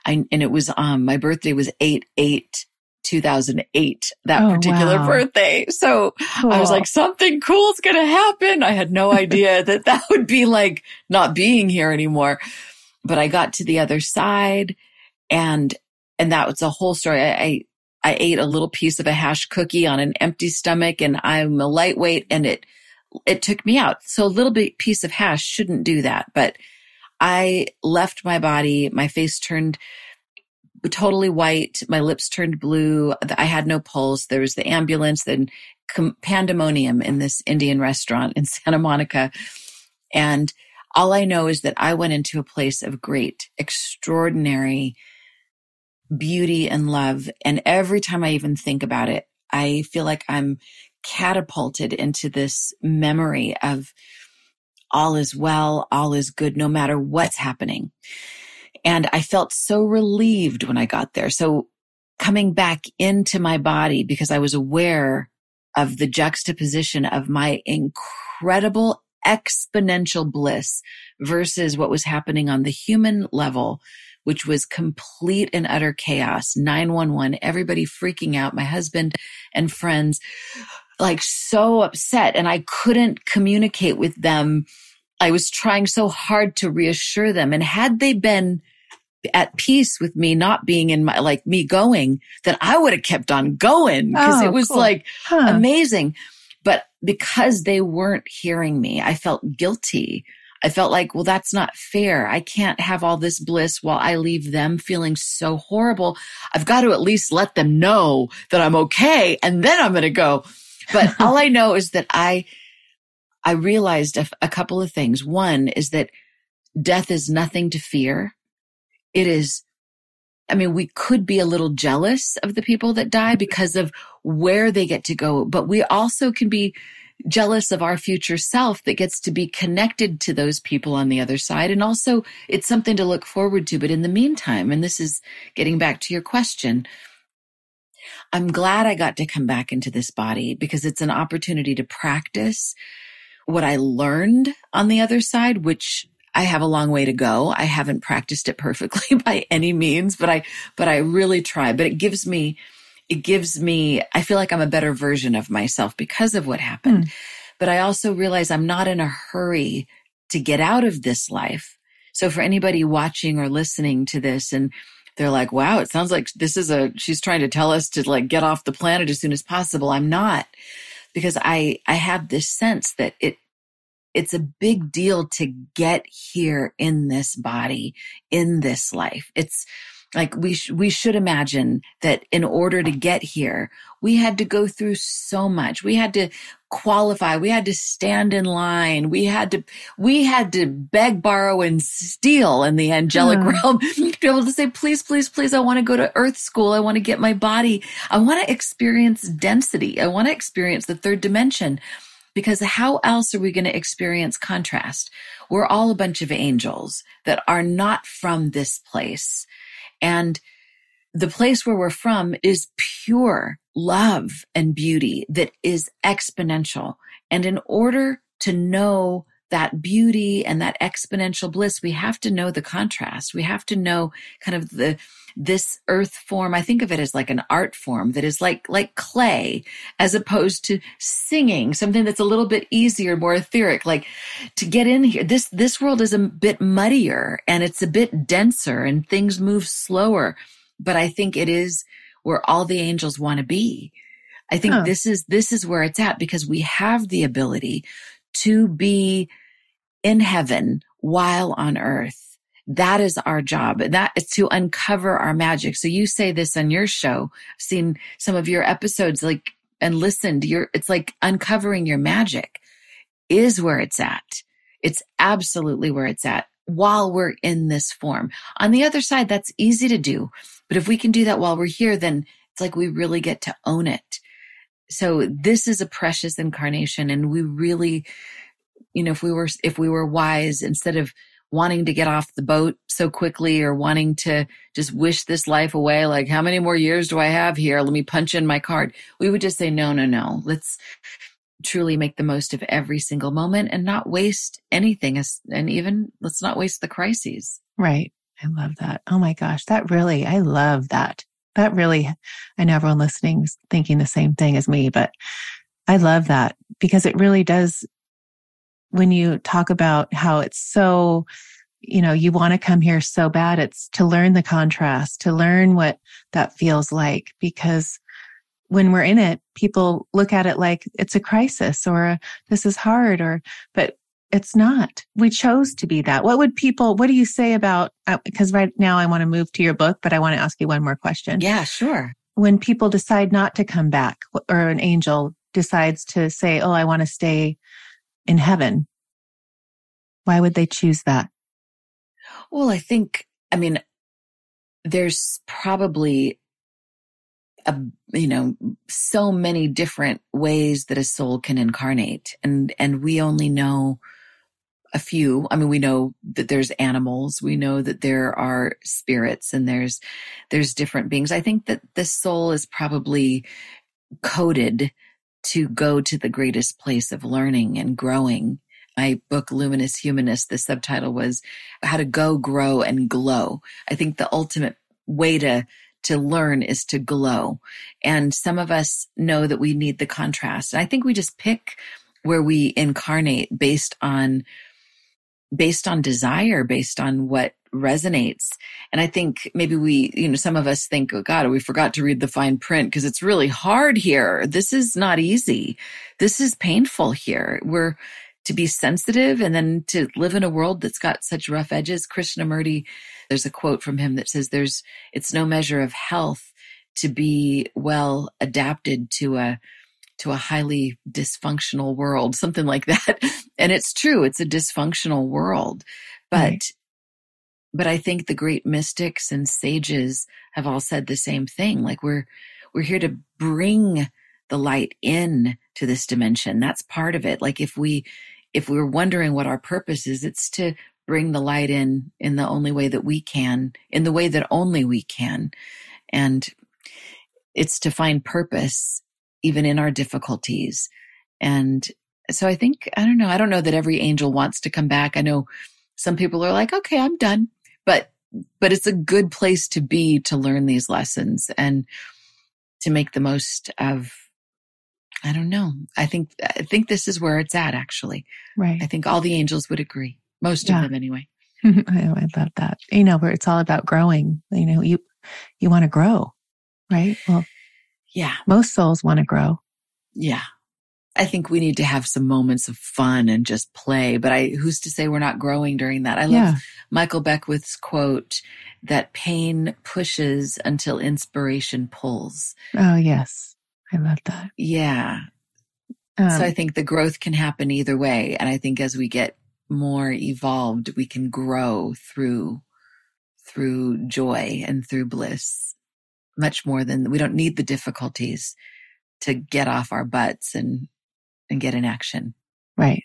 I, and it was, um, my birthday was 8, 8, 2008, that oh, particular wow. birthday. So cool. I was like, something cool's going to happen. I had no idea [LAUGHS] that that would be like not being here anymore. But I got to the other side and, and that was a whole story. I, I, I ate a little piece of a hash cookie on an empty stomach and I'm a lightweight and it, it took me out. So a little bit piece of hash shouldn't do that, but I left my body. My face turned totally white. My lips turned blue. I had no pulse. There was the ambulance, then pandemonium in this Indian restaurant in [LAUGHS] Santa Monica. And all I know is that I went into a place of great, extraordinary beauty and love. And every time I even think about it, I feel like I'm catapulted into this memory of all is well, all is good, no matter what's happening. And I felt so relieved when I got there. So coming back into my body because I was aware of the juxtaposition of my incredible exponential bliss versus what was happening on the human level, which was complete and utter chaos. 911, everybody freaking out, my husband and friends like so upset and I couldn't communicate with them. I was trying so hard to reassure them. And had they been at peace with me not being in my, like me going, that I would have kept on going because oh, it was cool. like huh. amazing. But because they weren't hearing me, I felt guilty. I felt like, well, that's not fair. I can't have all this bliss while I leave them feeling so horrible. I've got to at least let them know that I'm okay. And then I'm going to go. But [LAUGHS] all I know is that I, I realized a, a couple of things. One is that death is nothing to fear. It is I mean, we could be a little jealous of the people that die because of where they get to go, but we also can be jealous of our future self that gets to be connected to those people on the other side. And also it's something to look forward to. But in the meantime, and this is getting back to your question, I'm glad I got to come back into this body because it's an opportunity to practice what I learned on the other side, which I have a long way to go. I haven't practiced it perfectly [LAUGHS] by any means, but I, but I really try, but it gives me, it gives me, I feel like I'm a better version of myself because of what happened. Mm. But I also realize I'm not in a hurry to get out of this life. So for anybody watching or listening to this and they're like, wow, it sounds like this is a, she's trying to tell us to like get off the planet as soon as possible. I'm not because I, I have this sense that it, it's a big deal to get here in this body, in this life. It's like we, sh- we should imagine that in order to get here, we had to go through so much. We had to qualify. We had to stand in line. We had to, we had to beg, borrow, and steal in the angelic mm. realm [LAUGHS] to be able to say, please, please, please, I want to go to earth school. I want to get my body. I want to experience density. I want to experience the third dimension because how else are we going to experience contrast? We're all a bunch of angels that are not from this place. And the place where we're from is pure love and beauty that is exponential. And in order to know that beauty and that exponential bliss, we have to know the contrast. We have to know kind of the, this earth form. I think of it as like an art form that is like, like clay as opposed to singing, something that's a little bit easier, more etheric. Like to get in here, this, this world is a bit muddier and it's a bit denser and things move slower. But I think it is where all the angels want to be. I think this is, this is where it's at because we have the ability to be in heaven while on earth. That is our job. That is to uncover our magic. So you say this on your show. I've seen some of your episodes like and listened. Your it's like uncovering your magic is where it's at. It's absolutely where it's at while we're in this form. On the other side, that's easy to do. But if we can do that while we're here, then it's like we really get to own it. So this is a precious incarnation and we really you know, if we were, if we were wise instead of wanting to get off the boat so quickly or wanting to just wish this life away, like how many more years do I have here? Let me punch in my card. We would just say, no, no, no. Let's truly make the most of every single moment and not waste anything. And even let's not waste the crises. Right. I love that. Oh my gosh. That really, I love that. That really, I know everyone listening is thinking the same thing as me, but I love that because it really does when you talk about how it's so, you know, you want to come here so bad, it's to learn the contrast, to learn what that feels like. Because when we're in it, people look at it like it's a crisis or a, this is hard or, but it's not. We chose to be that. What would people, what do you say about, because uh, right now I want to move to your book, but I want to ask you one more question. Yeah, sure. When people decide not to come back or an angel decides to say, Oh, I want to stay in heaven. Why would they choose that? Well, I think, I mean, there's probably a, you know, so many different ways that a soul can incarnate. And, and we only know a few. I mean, we know that there's animals. We know that there are spirits and there's, there's different beings. I think that the soul is probably coded to go to the greatest place of learning and growing. My book, Luminous Humanness, the subtitle was How to Go, Grow, and Glow. I think the ultimate way to to learn is to glow. And some of us know that we need the contrast. And I think we just pick where we incarnate based on based on desire, based on what resonates. And I think maybe we, you know, some of us think, oh God, we forgot to read the fine print because it's really hard here. This is not easy. This is painful here. We're to be sensitive and then to live in a world that's got such rough edges. Krishnamurti, there's a quote from him that says there's, it's no measure of health to be well adapted to a, to a highly dysfunctional world, something like that. [LAUGHS] And it's true. It's a dysfunctional world, but, right. but I think the great mystics and sages have all said the same thing. Like we're, we're here to bring the light in to this dimension. That's part of it. Like if we, if we're wondering what our purpose is, it's to bring the light in in the only way that we can, in the way that only we can. And it's to find purpose even in our difficulties. And so I think, I don't know, I don't know that every angel wants to come back. I know some people are like, okay, I'm done. But, but it's a good place to be to learn these lessons and to make the most of I don't know. I think I think this is where it's at actually. Right. I think all the angels would agree. Most yeah. of them anyway. [LAUGHS] I, I love that. You know, where it's all about growing. You know, you you want to grow, right? Well, yeah. Most souls want to grow. Yeah. I think we need to have some moments of fun and just play, but I who's to say we're not growing during that? I love yeah. Michael Beckwith's quote that pain pushes until inspiration pulls. Oh, yes. I love that. Yeah. Um, so I think the growth can happen either way. And I think as we get more evolved, we can grow through, through joy and through bliss much more than we don't need the difficulties to get off our butts and, and get in action. Right.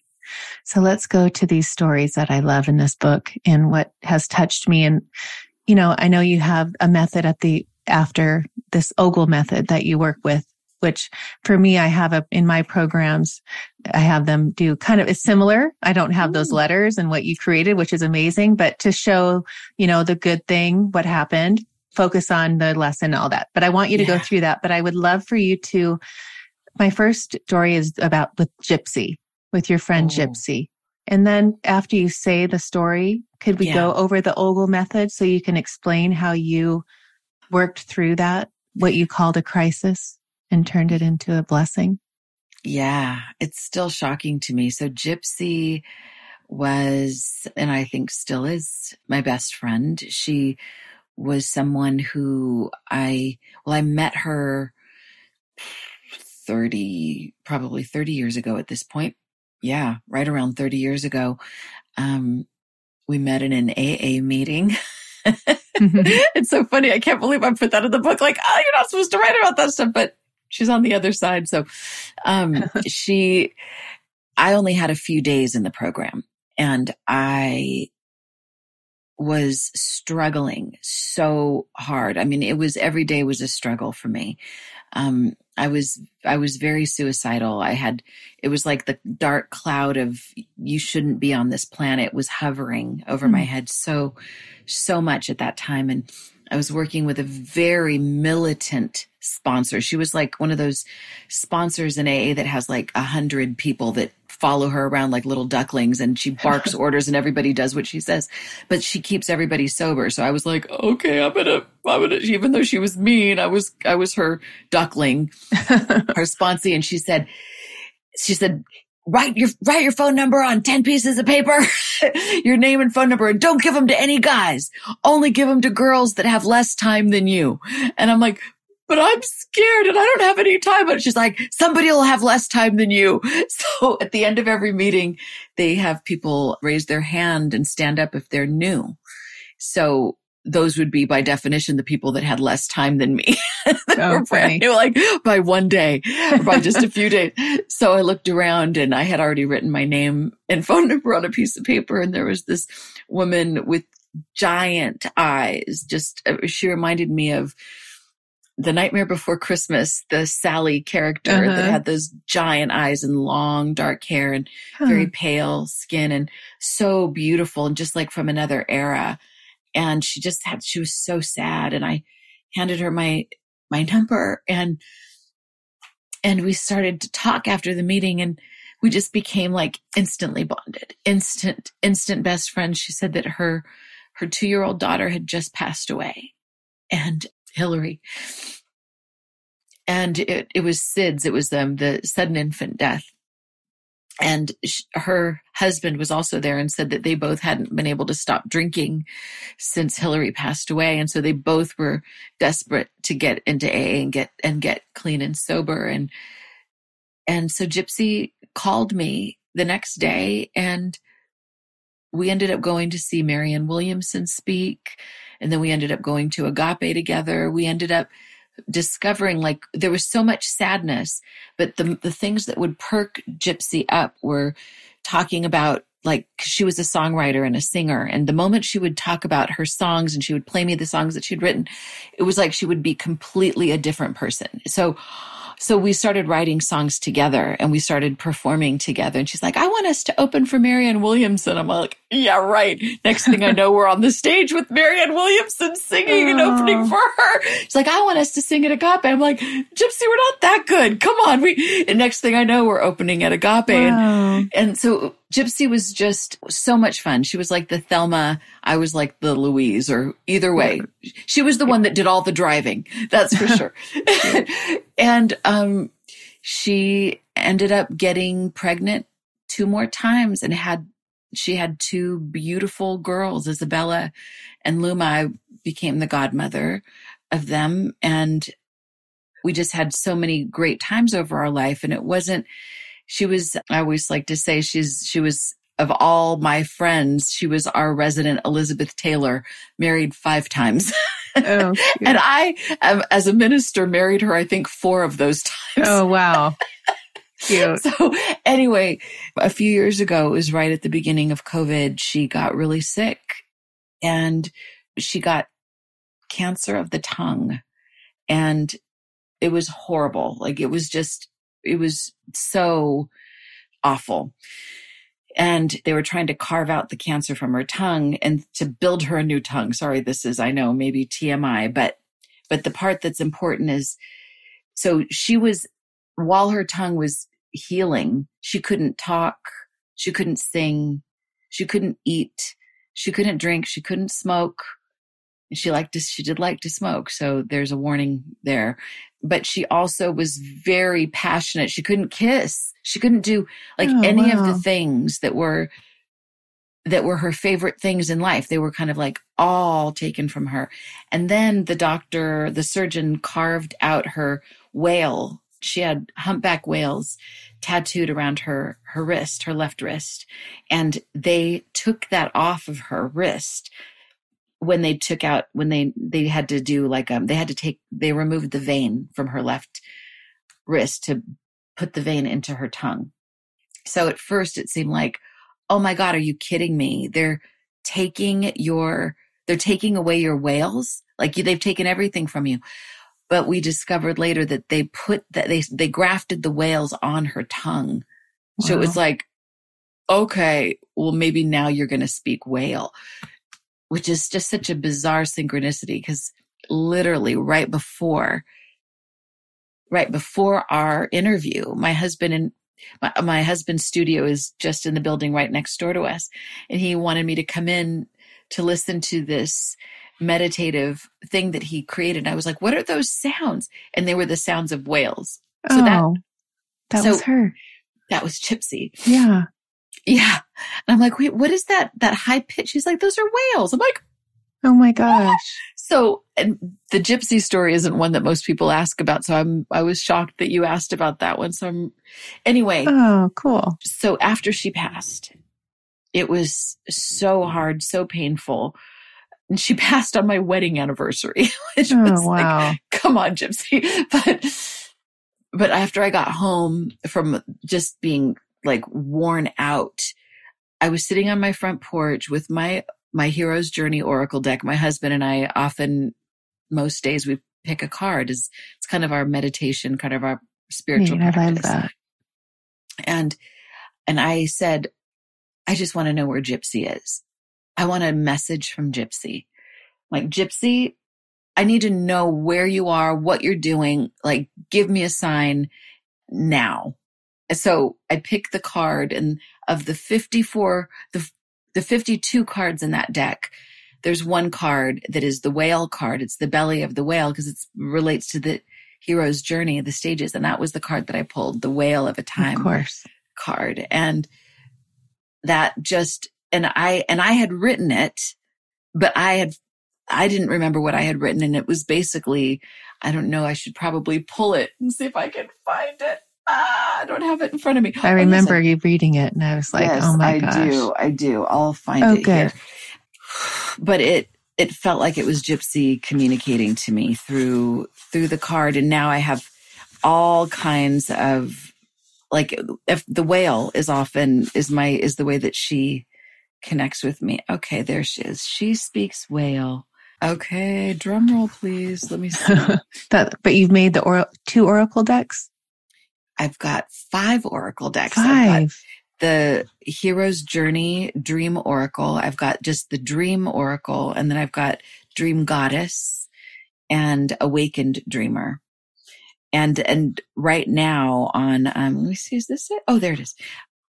So let's go to these stories that I love in this book and what has touched me. And, you know, I know you have a method at the after this Ogle method that you work with which for me, I have a, in my programs, I have them do kind of, it's similar. I don't have those mm. letters and what you created, which is amazing, but to show, you know, the good thing, what happened, focus on the lesson, all that. But I want you to yeah. go through that. But I would love for you to, my first story is about with Gypsy, with your friend oh. Gypsy. And then after you say the story, could we yeah. go over the Ogle method so you can explain how you worked through that, what you called a crisis? And turned it into a blessing? Yeah, it's still shocking to me. So Gypsy was, and I think still is my best friend. She was someone who I, well, I met her 30, probably 30 years ago at this point. Yeah, right around 30 years ago. Um, we met in an AA meeting. [LAUGHS] it's so funny. I can't believe I put that in the book. Like, oh, you're not supposed to write about that stuff, but she's on the other side. So, um, [LAUGHS] she, I only had a few days in the program and I was struggling so hard. I mean, it was every day was a struggle for me. Um, I was, I was very suicidal. I had, it was like the dark cloud of you shouldn't be on this planet was hovering over mm-hmm. my head so, so much at that time. And I was working with a very militant sponsor. She was like one of those sponsors in AA that has like a hundred people that follow her around like little ducklings and she barks [LAUGHS] orders and everybody does what she says, but she keeps everybody sober. So I was like, okay, I'm gonna, I'm gonna, even though she was mean, I was, I was her duckling, [LAUGHS] her sponsee. And she said, she said, write your write your phone number on 10 pieces of paper [LAUGHS] your name and phone number and don't give them to any guys. Only give them to girls that have less time than you. And i'm like but i'm scared and i don't have any time. But she's like somebody will have less time than you. [LAUGHS] So at the end of every meeting they have people raise their hand and stand up if they're new. So those would be by definition the people that had less time than me. [LAUGHS] oh, were brand new, like by one day or by just a few [LAUGHS] days. So I looked around and I had already written my name and phone number on a piece of paper. And there was this woman with giant eyes. Just, uh, she reminded me of the Nightmare Before Christmas, the Sally character uh-huh. that had those giant eyes and long dark hair and huh. very pale skin and so beautiful and just like from another era and she just had she was so sad and i handed her my my number and and we started to talk after the meeting and we just became like instantly bonded. Instant instant best friends. She said that her her 2-year-old daughter had just passed away and hillary and it, it was SIDS. It was um, the sudden infant death and her husband was also there and said that they both hadn't been able to stop drinking since Hillary passed away. And so they both were desperate to get into AA and get and get clean and sober. And and so Gypsy called me the next day and we ended up going to see Marianne Williamson speak. And then we ended up going to Agape together. We ended up discovering like there was so much sadness, but the the things that would perk Gypsy up were talking about like she was a songwriter and a singer and the moment she would talk about her songs and she would play me the songs that she'd written it was like she would be completely a different person. So so we started writing songs together and we started performing together. And she's like, I want us to open for Marianne Williamson. I'm like, yeah, right. Next thing I know, we're on the stage with Marianne Williamson singing and opening for her. She's like, I want us to sing at Agape. I'm like, Gypsy, we're not that good. Come on. We, and next thing I know, we're opening at Agape. Wow. And, and so Gypsy was just so much fun. She was like the Thelma. I was like the Louise or either way. She was the one that did all the driving. [LAUGHS] That's for sure. [LAUGHS] and, um, she ended up getting pregnant two more times and had, she had two beautiful girls, Isabella and Luma. I became the godmother of them and we just had so many great times over our life and it wasn't, she was, I always like to say she's, she was of all my friends, she was our resident Elizabeth Taylor, married five times. Oh, [LAUGHS] and I, um, as a minister, married her, I think, four of those times. Oh, wow. Cute. [LAUGHS] So anyway, a few years ago, it was right at the beginning of COVID, she got really sick and she got cancer of the tongue and it was horrible. Like it was just it was so awful. And they were trying to carve out the cancer from her tongue and to build her a new tongue. Sorry, this is, I know, maybe TMI, but, but the part that's important is, so she was, while her tongue was healing, she couldn't talk, she couldn't sing, she couldn't eat, she couldn't drink, she couldn't smoke. She liked to, she did like to smoke. So there's a warning there but she also was very passionate. She couldn't kiss. She couldn't do like oh, any wow. of the things that were that were her favorite things in life. They were kind of like all taken from her. And then the doctor, the surgeon carved out her whale. She had humpback whales tattooed around her her wrist, her left wrist. And they took that off of her wrist when they took out when they they had to do like um they had to take they removed the vein from her left wrist to put the vein into her tongue. So at first it seemed like, oh my God, are you kidding me? They're taking your they're taking away your whales. Like they've taken everything from you. But we discovered later that they put that they they grafted the whales on her tongue. Wow. So it was like, okay, well maybe now you're gonna speak whale which is just such a bizarre synchronicity because literally right before right before our interview my husband and my, my husband's studio is just in the building right next door to us and he wanted me to come in to listen to this meditative thing that he created i was like what are those sounds? And they were the sounds of whales. So oh, that that so was her. that was gypsy yeah yeah. And I'm like, wait, what is that, that high pitch? She's like, those are whales. I'm like, oh my gosh. So, and the gypsy story isn't one that most people ask about. So I'm, I was shocked that you asked about that one. So I'm, anyway. Oh, cool. So after she passed, it was so hard, so painful. and she [LAUGHS] passed on my wedding anniversary. [LAUGHS] Which Oh, was wow. like, come on, Gypsy. [LAUGHS] But but after I got home from just being like worn out, I was sitting on my front porch with my my hero's journey oracle deck. My husband and I often most days we pick a card is it's kind of our meditation, kind of our spiritual I practice. love that. And and I said, I just want to know where Gypsy is. I want a message from Gypsy. Like Gypsy, I need to know where you are, what you're doing. Like give me a sign now. So I picked the card and of the 54, the, the 52 cards in that deck, there's one card that is the whale card. It's the belly of the whale because it relates to the hero's journey, the stages. And that was the card that I pulled, the whale of a time Of course. card and that just and i and i had written it but i had i didn't remember what i had written and it was basically i don't know i should probably pull it and see if i can find it ah, i don't have it in front of me. I Oh, remember you reading it and I was like, Yes, oh my I gosh. I do. I do i'll find Oh, it here. but it it felt like it was gypsy communicating to me through through the card. And now i have all kinds of like if the whale is often is my is the way that she connects with me. Okay there she is. She speaks whale. Okay drum roll please. Let me see. [LAUGHS] That, but you've made the or- two oracle decks? I've got five oracle decks. I've got Five. the hero's journey dream oracle. I've got just the dream oracle and then i've got dream goddess and awakened dreamer. And and right now on um let me see is this it? Oh there it is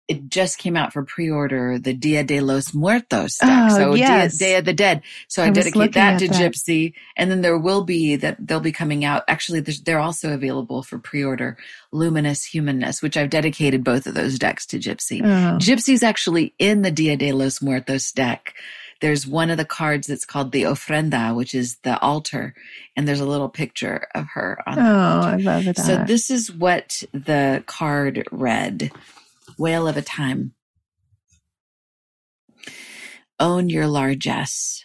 it just came out for pre-order the dia de los muertos deck Oh, so yes. dia, day of the dead so i, I dedicate that to that. gypsy and then there will be that they'll be coming out actually they're also available for pre-order luminous humanness which i've dedicated both of those decks to gypsy Oh, Gypsy's actually in the Dia de los Muertos deck. There's one of the cards that's called the ofrenda, which is the altar, and there's a little picture of her on oh. I love that. So this is what the card read. Whale of a time. Own your largesse.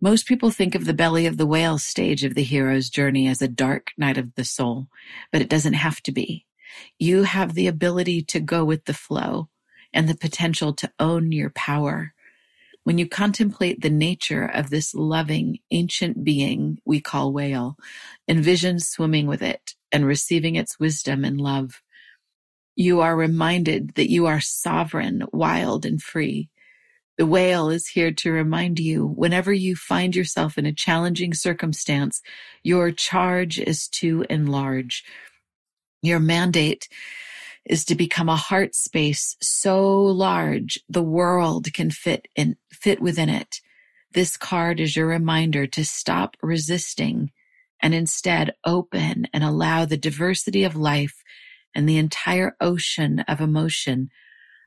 Most people think of the belly of the whale stage of the hero's journey as a dark night of the soul, but it doesn't have to be. You have the ability to go with the flow and the potential to own your power. When you contemplate the nature of this loving, ancient being we call whale, envision swimming with it and receiving its wisdom and love. You are reminded that you are sovereign, wild, and free. The whale is here to remind you whenever you find yourself in a challenging circumstance, your charge is to enlarge. Your mandate is to become a heart space so large the world can fit in fit within it. This card is your reminder to stop resisting and instead open and allow the diversity of life and the entire ocean of emotion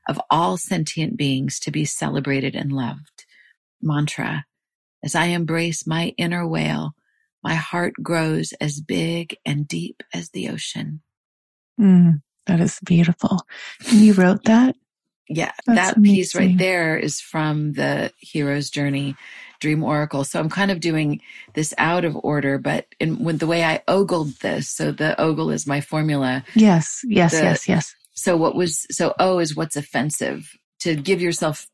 of all sentient beings to be celebrated and loved. Mantra. As I embrace my inner whale, my heart grows as big and deep as the ocean. Mm, that is beautiful. And you wrote that? Yeah, That's that piece right there is from the hero's journey dream oracle. So I'm kind of doing this out of order, but in with the way I ogled this, so the ogle is my formula. Yes, yes, The- yes, yes. So what was so O is what's offensive to give yourself.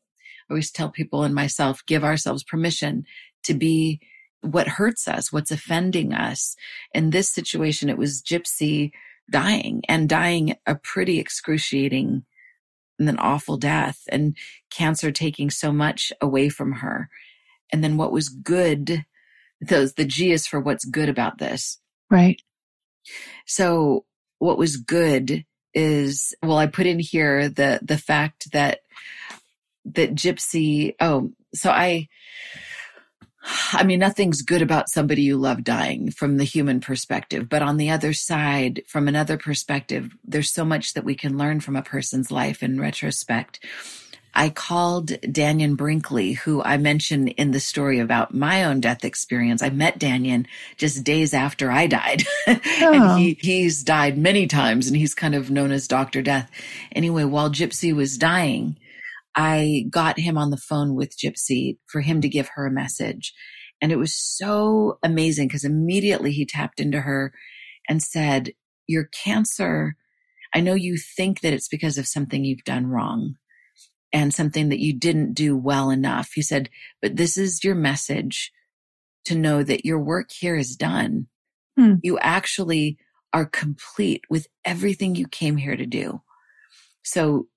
I always tell people and myself, give ourselves permission to be what hurts us, what's offending us. In this situation, it was Gypsy dying and dying a pretty excruciating and an awful death and cancer taking so much away from her. And then what was good, those, the G is for what's good about this. Right. So what was good is, well, I put in here the, the fact that, that Gypsy, oh, so I, I mean, nothing's good about somebody you love dying from the human perspective. But on the other side, from another perspective, there's so much that we can learn from a person's life in retrospect. I called Dannion Brinkley, who I mentioned in the story about my own death experience. I met Dannion just days after I died. [LAUGHS] Oh. and he, he's died many times and he's kind of known as Dr. Death. Anyway, while Gypsy was dying, I got him on the phone with Gypsy for him to give her a message. And it was so amazing because immediately he tapped into her and said, Your cancer, I know you think that it's because of something you've done wrong and something that you didn't do well enough. He said, But this is your message to know that your work here is done. Hmm. You actually are complete with everything you came here to do. So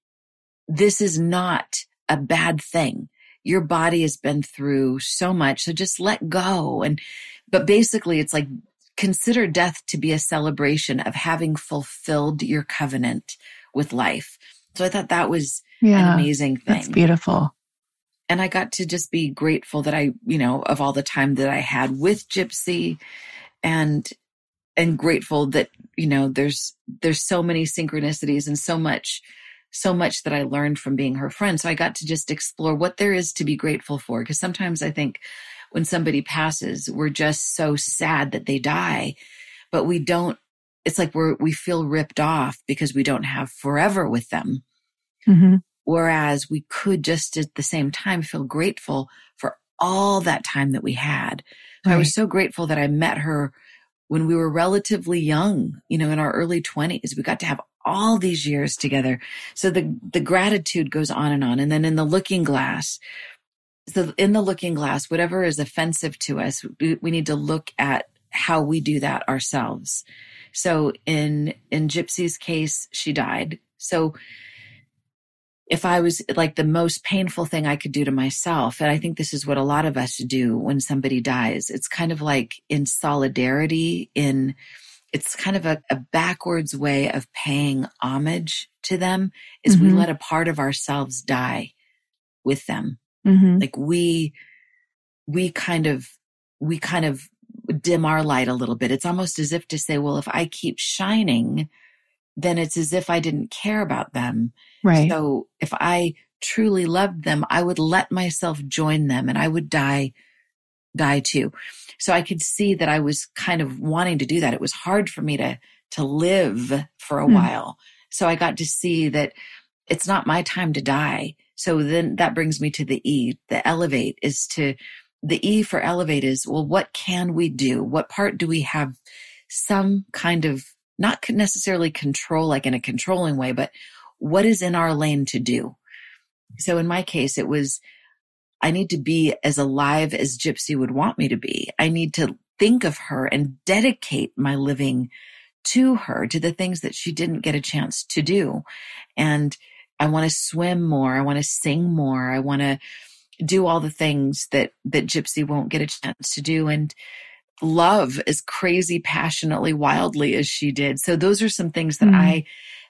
this is not a bad thing. Your body has been through so much. So just let go. And, but basically it's like consider death to be a celebration of having fulfilled your covenant with life. So I thought that was yeah, an amazing thing. That's beautiful. And I got to just be grateful that I, you know, of all the time that I had with Gypsy and and grateful that you know there's there's so many synchronicities and so much so much that I learned from being her friend. So I got to just explore what there is to be grateful for. Because sometimes I think when somebody passes, we're just so sad that they die, but we don't. It's like we're we feel ripped off because we don't have forever with them. Mm-hmm. Whereas we could just at the same time feel grateful for all that time that we had. Right. I was so grateful that I met her when we were relatively young, you know, in our early 20s. We got to have all these years together. So the, the gratitude goes on and on. And then in the looking glass, so in the looking glass, whatever is offensive to us, we, we need to look at how we do that ourselves. So in, in Gypsy's case, she died. So if I was like the most painful thing I could do to myself, and I think this is what a lot of us do when somebody dies, it's kind of like in solidarity, in it's kind of a, a backwards way of paying homage to them is mm-hmm. we let a part of ourselves die with them. Mm-hmm. Like we, we kind of, we kind of dim our light a little bit. It's almost as if to say, well, if I keep shining, then it's as if I didn't care about them. Right. So if I truly loved them, I would let myself join them and I would die, die too. So I could see that I was kind of wanting to do that. It was hard for me to, to live for a mm. while. So I got to see that it's not my time to die. So then that brings me to the E. The elevate is to, the E for elevate is, well, what can we do? What part do we have some kind of not necessarily control like in a controlling way, but what is in our lane to do? So in my case, it was, I need to be as alive as Gypsy would want me to be. I need to think of her and dedicate my living to her, to the things that she didn't get a chance to do. And I want to swim more. I want to sing more. I want to do all the things that, that Gypsy won't get a chance to do. And love as crazy, passionately, wildly as she did. So those are some things that mm. I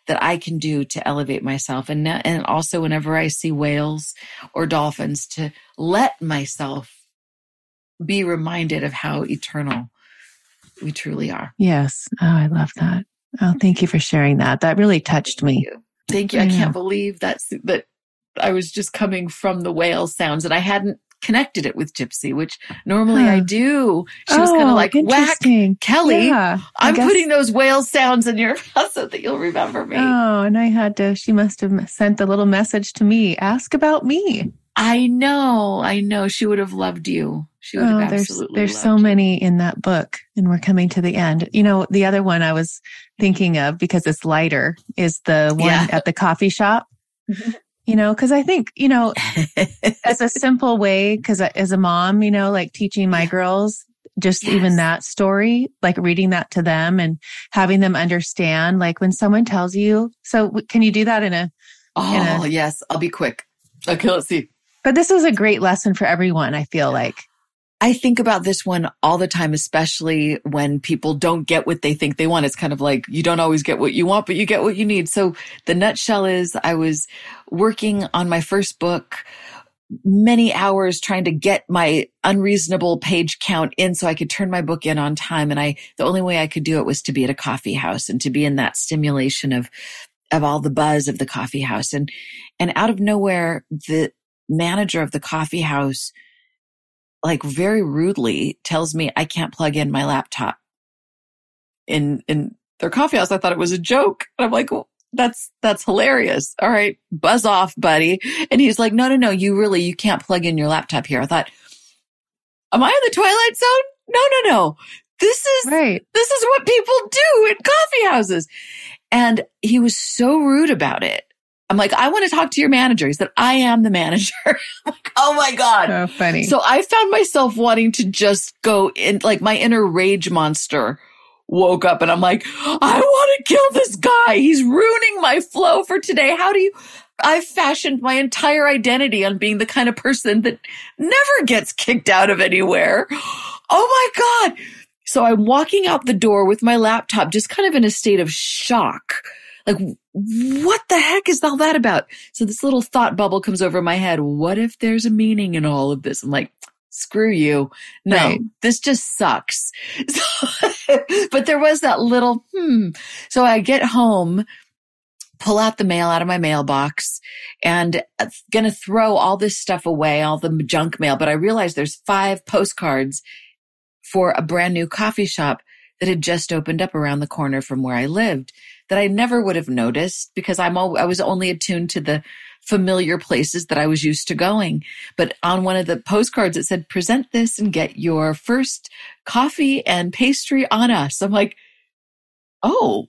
that I can do to elevate myself. And and also whenever I see whales or dolphins to let myself be reminded of how eternal we truly are. Yes. Oh, I love that. Oh, thank you for sharing that. That really touched me. Thank you. Thank you. I, I can't believe that's that I was just coming from the whale sounds and I hadn't connected it with Gypsy, which normally huh. I do. She oh, was kind of like, whack, Kelly, yeah, I'm guess... putting those whale sounds in your [LAUGHS] mouth so that you'll remember me. Oh, and I had to, she must have sent a little message to me. Ask about me. I know. I know. She would have loved you. She would oh, have absolutely loved There's, there's so you. many in that book and we're coming to the end. You know, the other one I was thinking of because it's lighter is the one yeah. at the coffee shop. [LAUGHS] you know, cause I think, you know, [LAUGHS] as a simple way, cause as a mom, you know, like teaching my girls, just yes. even that story, like reading that to them and having them understand, like when someone tells you, so can you do that in a, oh, in a, oh, yes, I'll be quick. Okay, let's see. But this is a great lesson for everyone, I feel like. I think about this one all the time, especially when people don't get what they think they want. It's kind of like you don't always get what you want, but you get what you need. So the nutshell is I was working on my first book many hours trying to get my unreasonable page count in so I could turn my book in on time. And I, the only way I could do it was to be at a coffee house and to be in that stimulation of, of all the buzz of the coffee house. And, and out of nowhere, the manager of the coffee house like very rudely tells me I can't plug in my laptop in, in their coffee house. I thought it was a joke. And I'm like, well, that's, that's hilarious. All right. Buzz off, buddy. And he's like, no, no, no, you really, you can't plug in your laptop here. I thought, am I in the Twilight Zone? No, no, no. This is, right. this is what people do in coffee houses. And he was so rude about it. I'm like, I want to talk to your manager. He said, I am the manager. [LAUGHS] like, oh my God. So funny. So I found myself wanting to just go in, like my inner rage monster woke up and I'm like, I want to kill this guy. He's ruining my flow for today. How do you, I've fashioned my entire identity on being the kind of person that never gets kicked out of anywhere. Oh my God. So I'm walking out the door with my laptop, just kind of in a state of shock. Like, what the heck is all that about? So this little thought bubble comes over my head. What if there's a meaning in all of this? I'm like, screw you. No, right. this just sucks. So, [LAUGHS] but there was that little, hmm. So I get home, pull out the mail out of my mailbox and uh, going to throw all this stuff away, all the junk mail. But I realize there's five postcards for a brand new coffee shop that had just opened up around the corner from where I lived that I never would have noticed because I'm all, I was only attuned to the familiar places that I was used to going. But on one of the postcards, it said, present this and get your first coffee and pastry on us. I'm like, oh,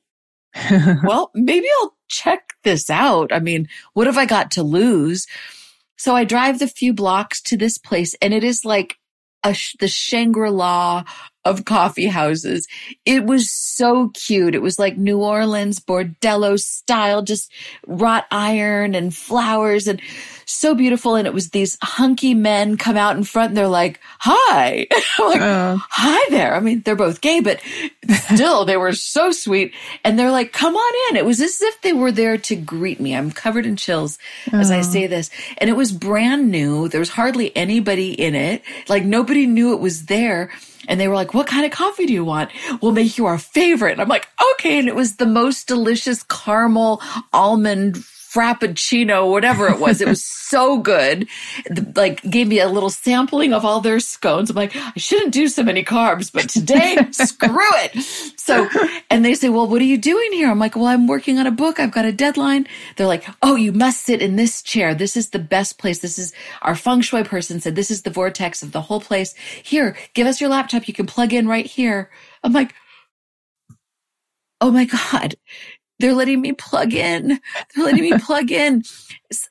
[LAUGHS] well, maybe I'll check this out. I mean, what have I got to lose? So I drive the few blocks to this place and it is like a, the Shangri-La of coffee houses. It was so cute. It was like New Orleans bordello style, just wrought iron and flowers and so beautiful. And it was these hunky men come out in front and they're like, hi, [LAUGHS] like, uh. hi there. I mean, they're both gay, but still they were so sweet. And they're like, come on in. It was as if they were there to greet me. I'm covered in chills uh. as I say this. And it was brand new. There was hardly anybody in it. Like nobody knew it was there. And they were like, what kind of coffee do you want? We'll make you our favorite. And I'm like, okay. And it was the most delicious caramel almond frappuccino, whatever it was. It was [LAUGHS] so good. Like gave me a little sampling of all their scones. I'm like, I shouldn't do so many carbs, but today, [LAUGHS] screw it. So, and they say, well, what are you doing here? I'm like, well, I'm working on a book. I've got a deadline. They're like, oh, you must sit in this chair. This is the best place. This is our feng shui person said, this is the vortex of the whole place. Here, give us your laptop. You can plug in right here. I'm like, oh my God, they're letting me plug in. They're letting me [LAUGHS] plug in.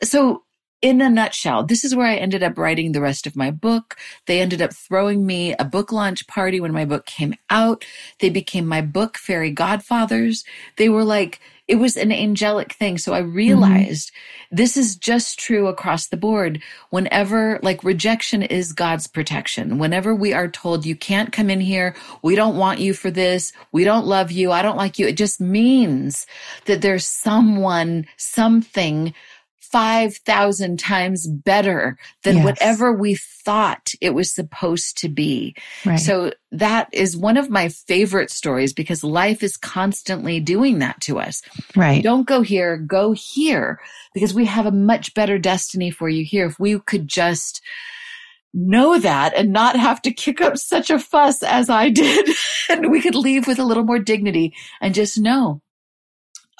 So in a nutshell, this is where I ended up writing the rest of my book. They ended up throwing me a book launch party when my book came out. They became my book fairy godfathers. They were like, it was an angelic thing. So I realized mm-hmm. this is just true across the board. Whenever like rejection is God's protection. Whenever we are told you can't come in here, we don't want you for this, we don't love you, I don't like you, it just means that there's someone, something 5,000 times better than yes. whatever we thought it was supposed to be. Right. So that is one of my favorite stories because life is constantly doing that to us. Right. Don't go here, go here because we have a much better destiny for you here. If we could just know that and not have to kick up such a fuss as I did [LAUGHS] and we could leave with a little more dignity and just know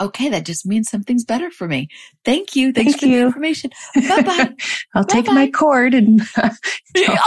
okay, that just means something's better for me. Thank you. Thanks Thank for you. the information. Bye bye. I'll Bye-bye. take my cord and I'll,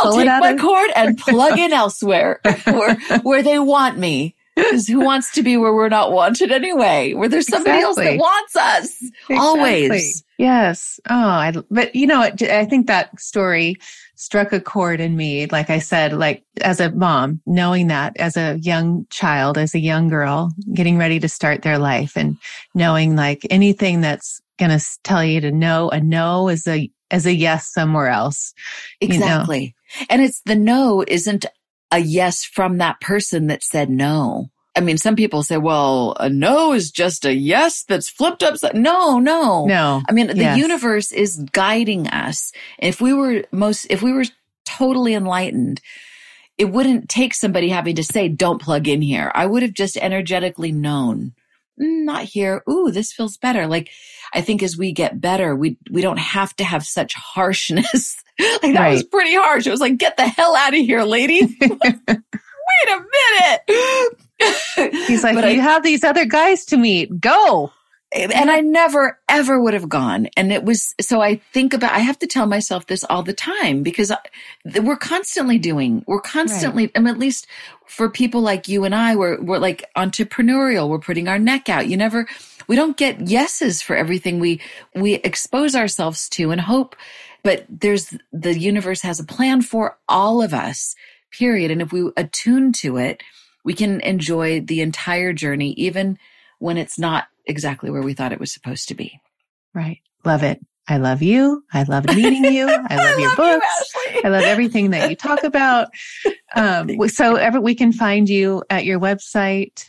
I'll take my of- cord and plug in elsewhere [LAUGHS] where, where they want me. Because who wants to be where we're not wanted anyway? Where there's somebody exactly. else that wants us exactly. always. Yes. Oh, I, but you know, I think that story struck a chord in me. Like I said, like as a mom, knowing that as a young child, as a young girl, getting ready to start their life and knowing like anything that's going to tell you to know a no is a, as a yes somewhere else. Exactly. You know? And it's the no isn't a yes from that person that said no. I mean, some people say, well, a no is just a yes that's flipped upside. No, no, no. I mean, the yes. universe is guiding us. If we were most, if we were totally enlightened, it wouldn't take somebody having to say, don't plug in here. I would have just energetically known, mm, not here. Ooh, this feels better. Like, I think as we get better, we, we don't have to have such harshness. [LAUGHS] like that right. was pretty harsh. It was like, get the hell out of here, lady. [LAUGHS] [LAUGHS] Wait a minute. [LAUGHS] He's like, but you I, have these other guys to meet. Go. and I never ever would have gone. And it was, so I think about, I have to tell myself this all the time because we're constantly doing, we're constantly, right. I mean, at least for people like you and I, we're, we're like entrepreneurial. We're putting our neck out. You never, we don't get yeses for everything we, we expose ourselves to and hope. But there's, the universe has a plan for all of us, period. And if we attune to it, we can enjoy the entire journey, even when it's not exactly where we thought it was supposed to be. Right. Love it. I love you. I love meeting you. [LAUGHS] I love your books. You, I love everything that you talk about. [LAUGHS] Um, so every, we can find you at your website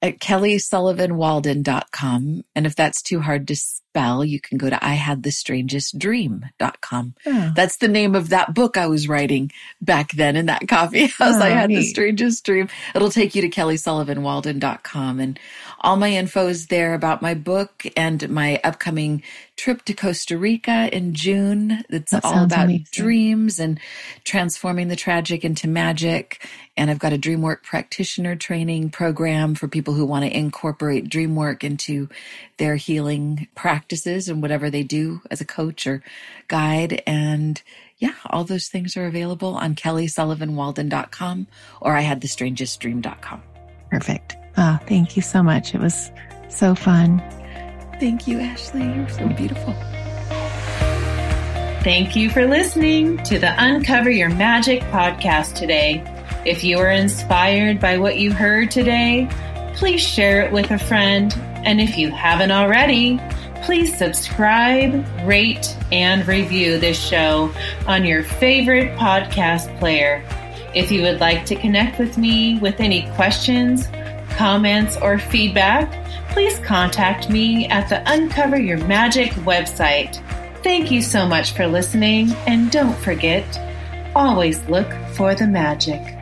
at kellysullivanwalden.com. And if that's too hard to spell, you can go to ihadthestrangestdream.com. Oh. That's the name of that book I was writing back then in that coffee [LAUGHS] house. Oh, I had neat. the strangest dream. It'll take you to kellysullivanwalden.com and all my info is there about my book and my upcoming trip to Costa Rica in June. It's that all about amazing. dreams and transforming the tragic into magic. And I've got a dream work practitioner training program for people who want to incorporate dream work into their healing practices and whatever they do as a coach or guide. And yeah, all those things are available on kellysullivanwalden.com or I had the strangest dream.com. Perfect. Oh, thank you so much. It was so fun. Thank you, Ashley. You're so beautiful. Thank you for listening to the Uncover Your Magic podcast today. If you were inspired by what you heard today, please share it with a friend. And if you haven't already, please subscribe, rate, and review this show on your favorite podcast player. If you would like to connect with me with any questions, comments, or feedback, please contact me at the Uncover Your Magic website. Thank you so much for listening, and don't forget, always look for the magic.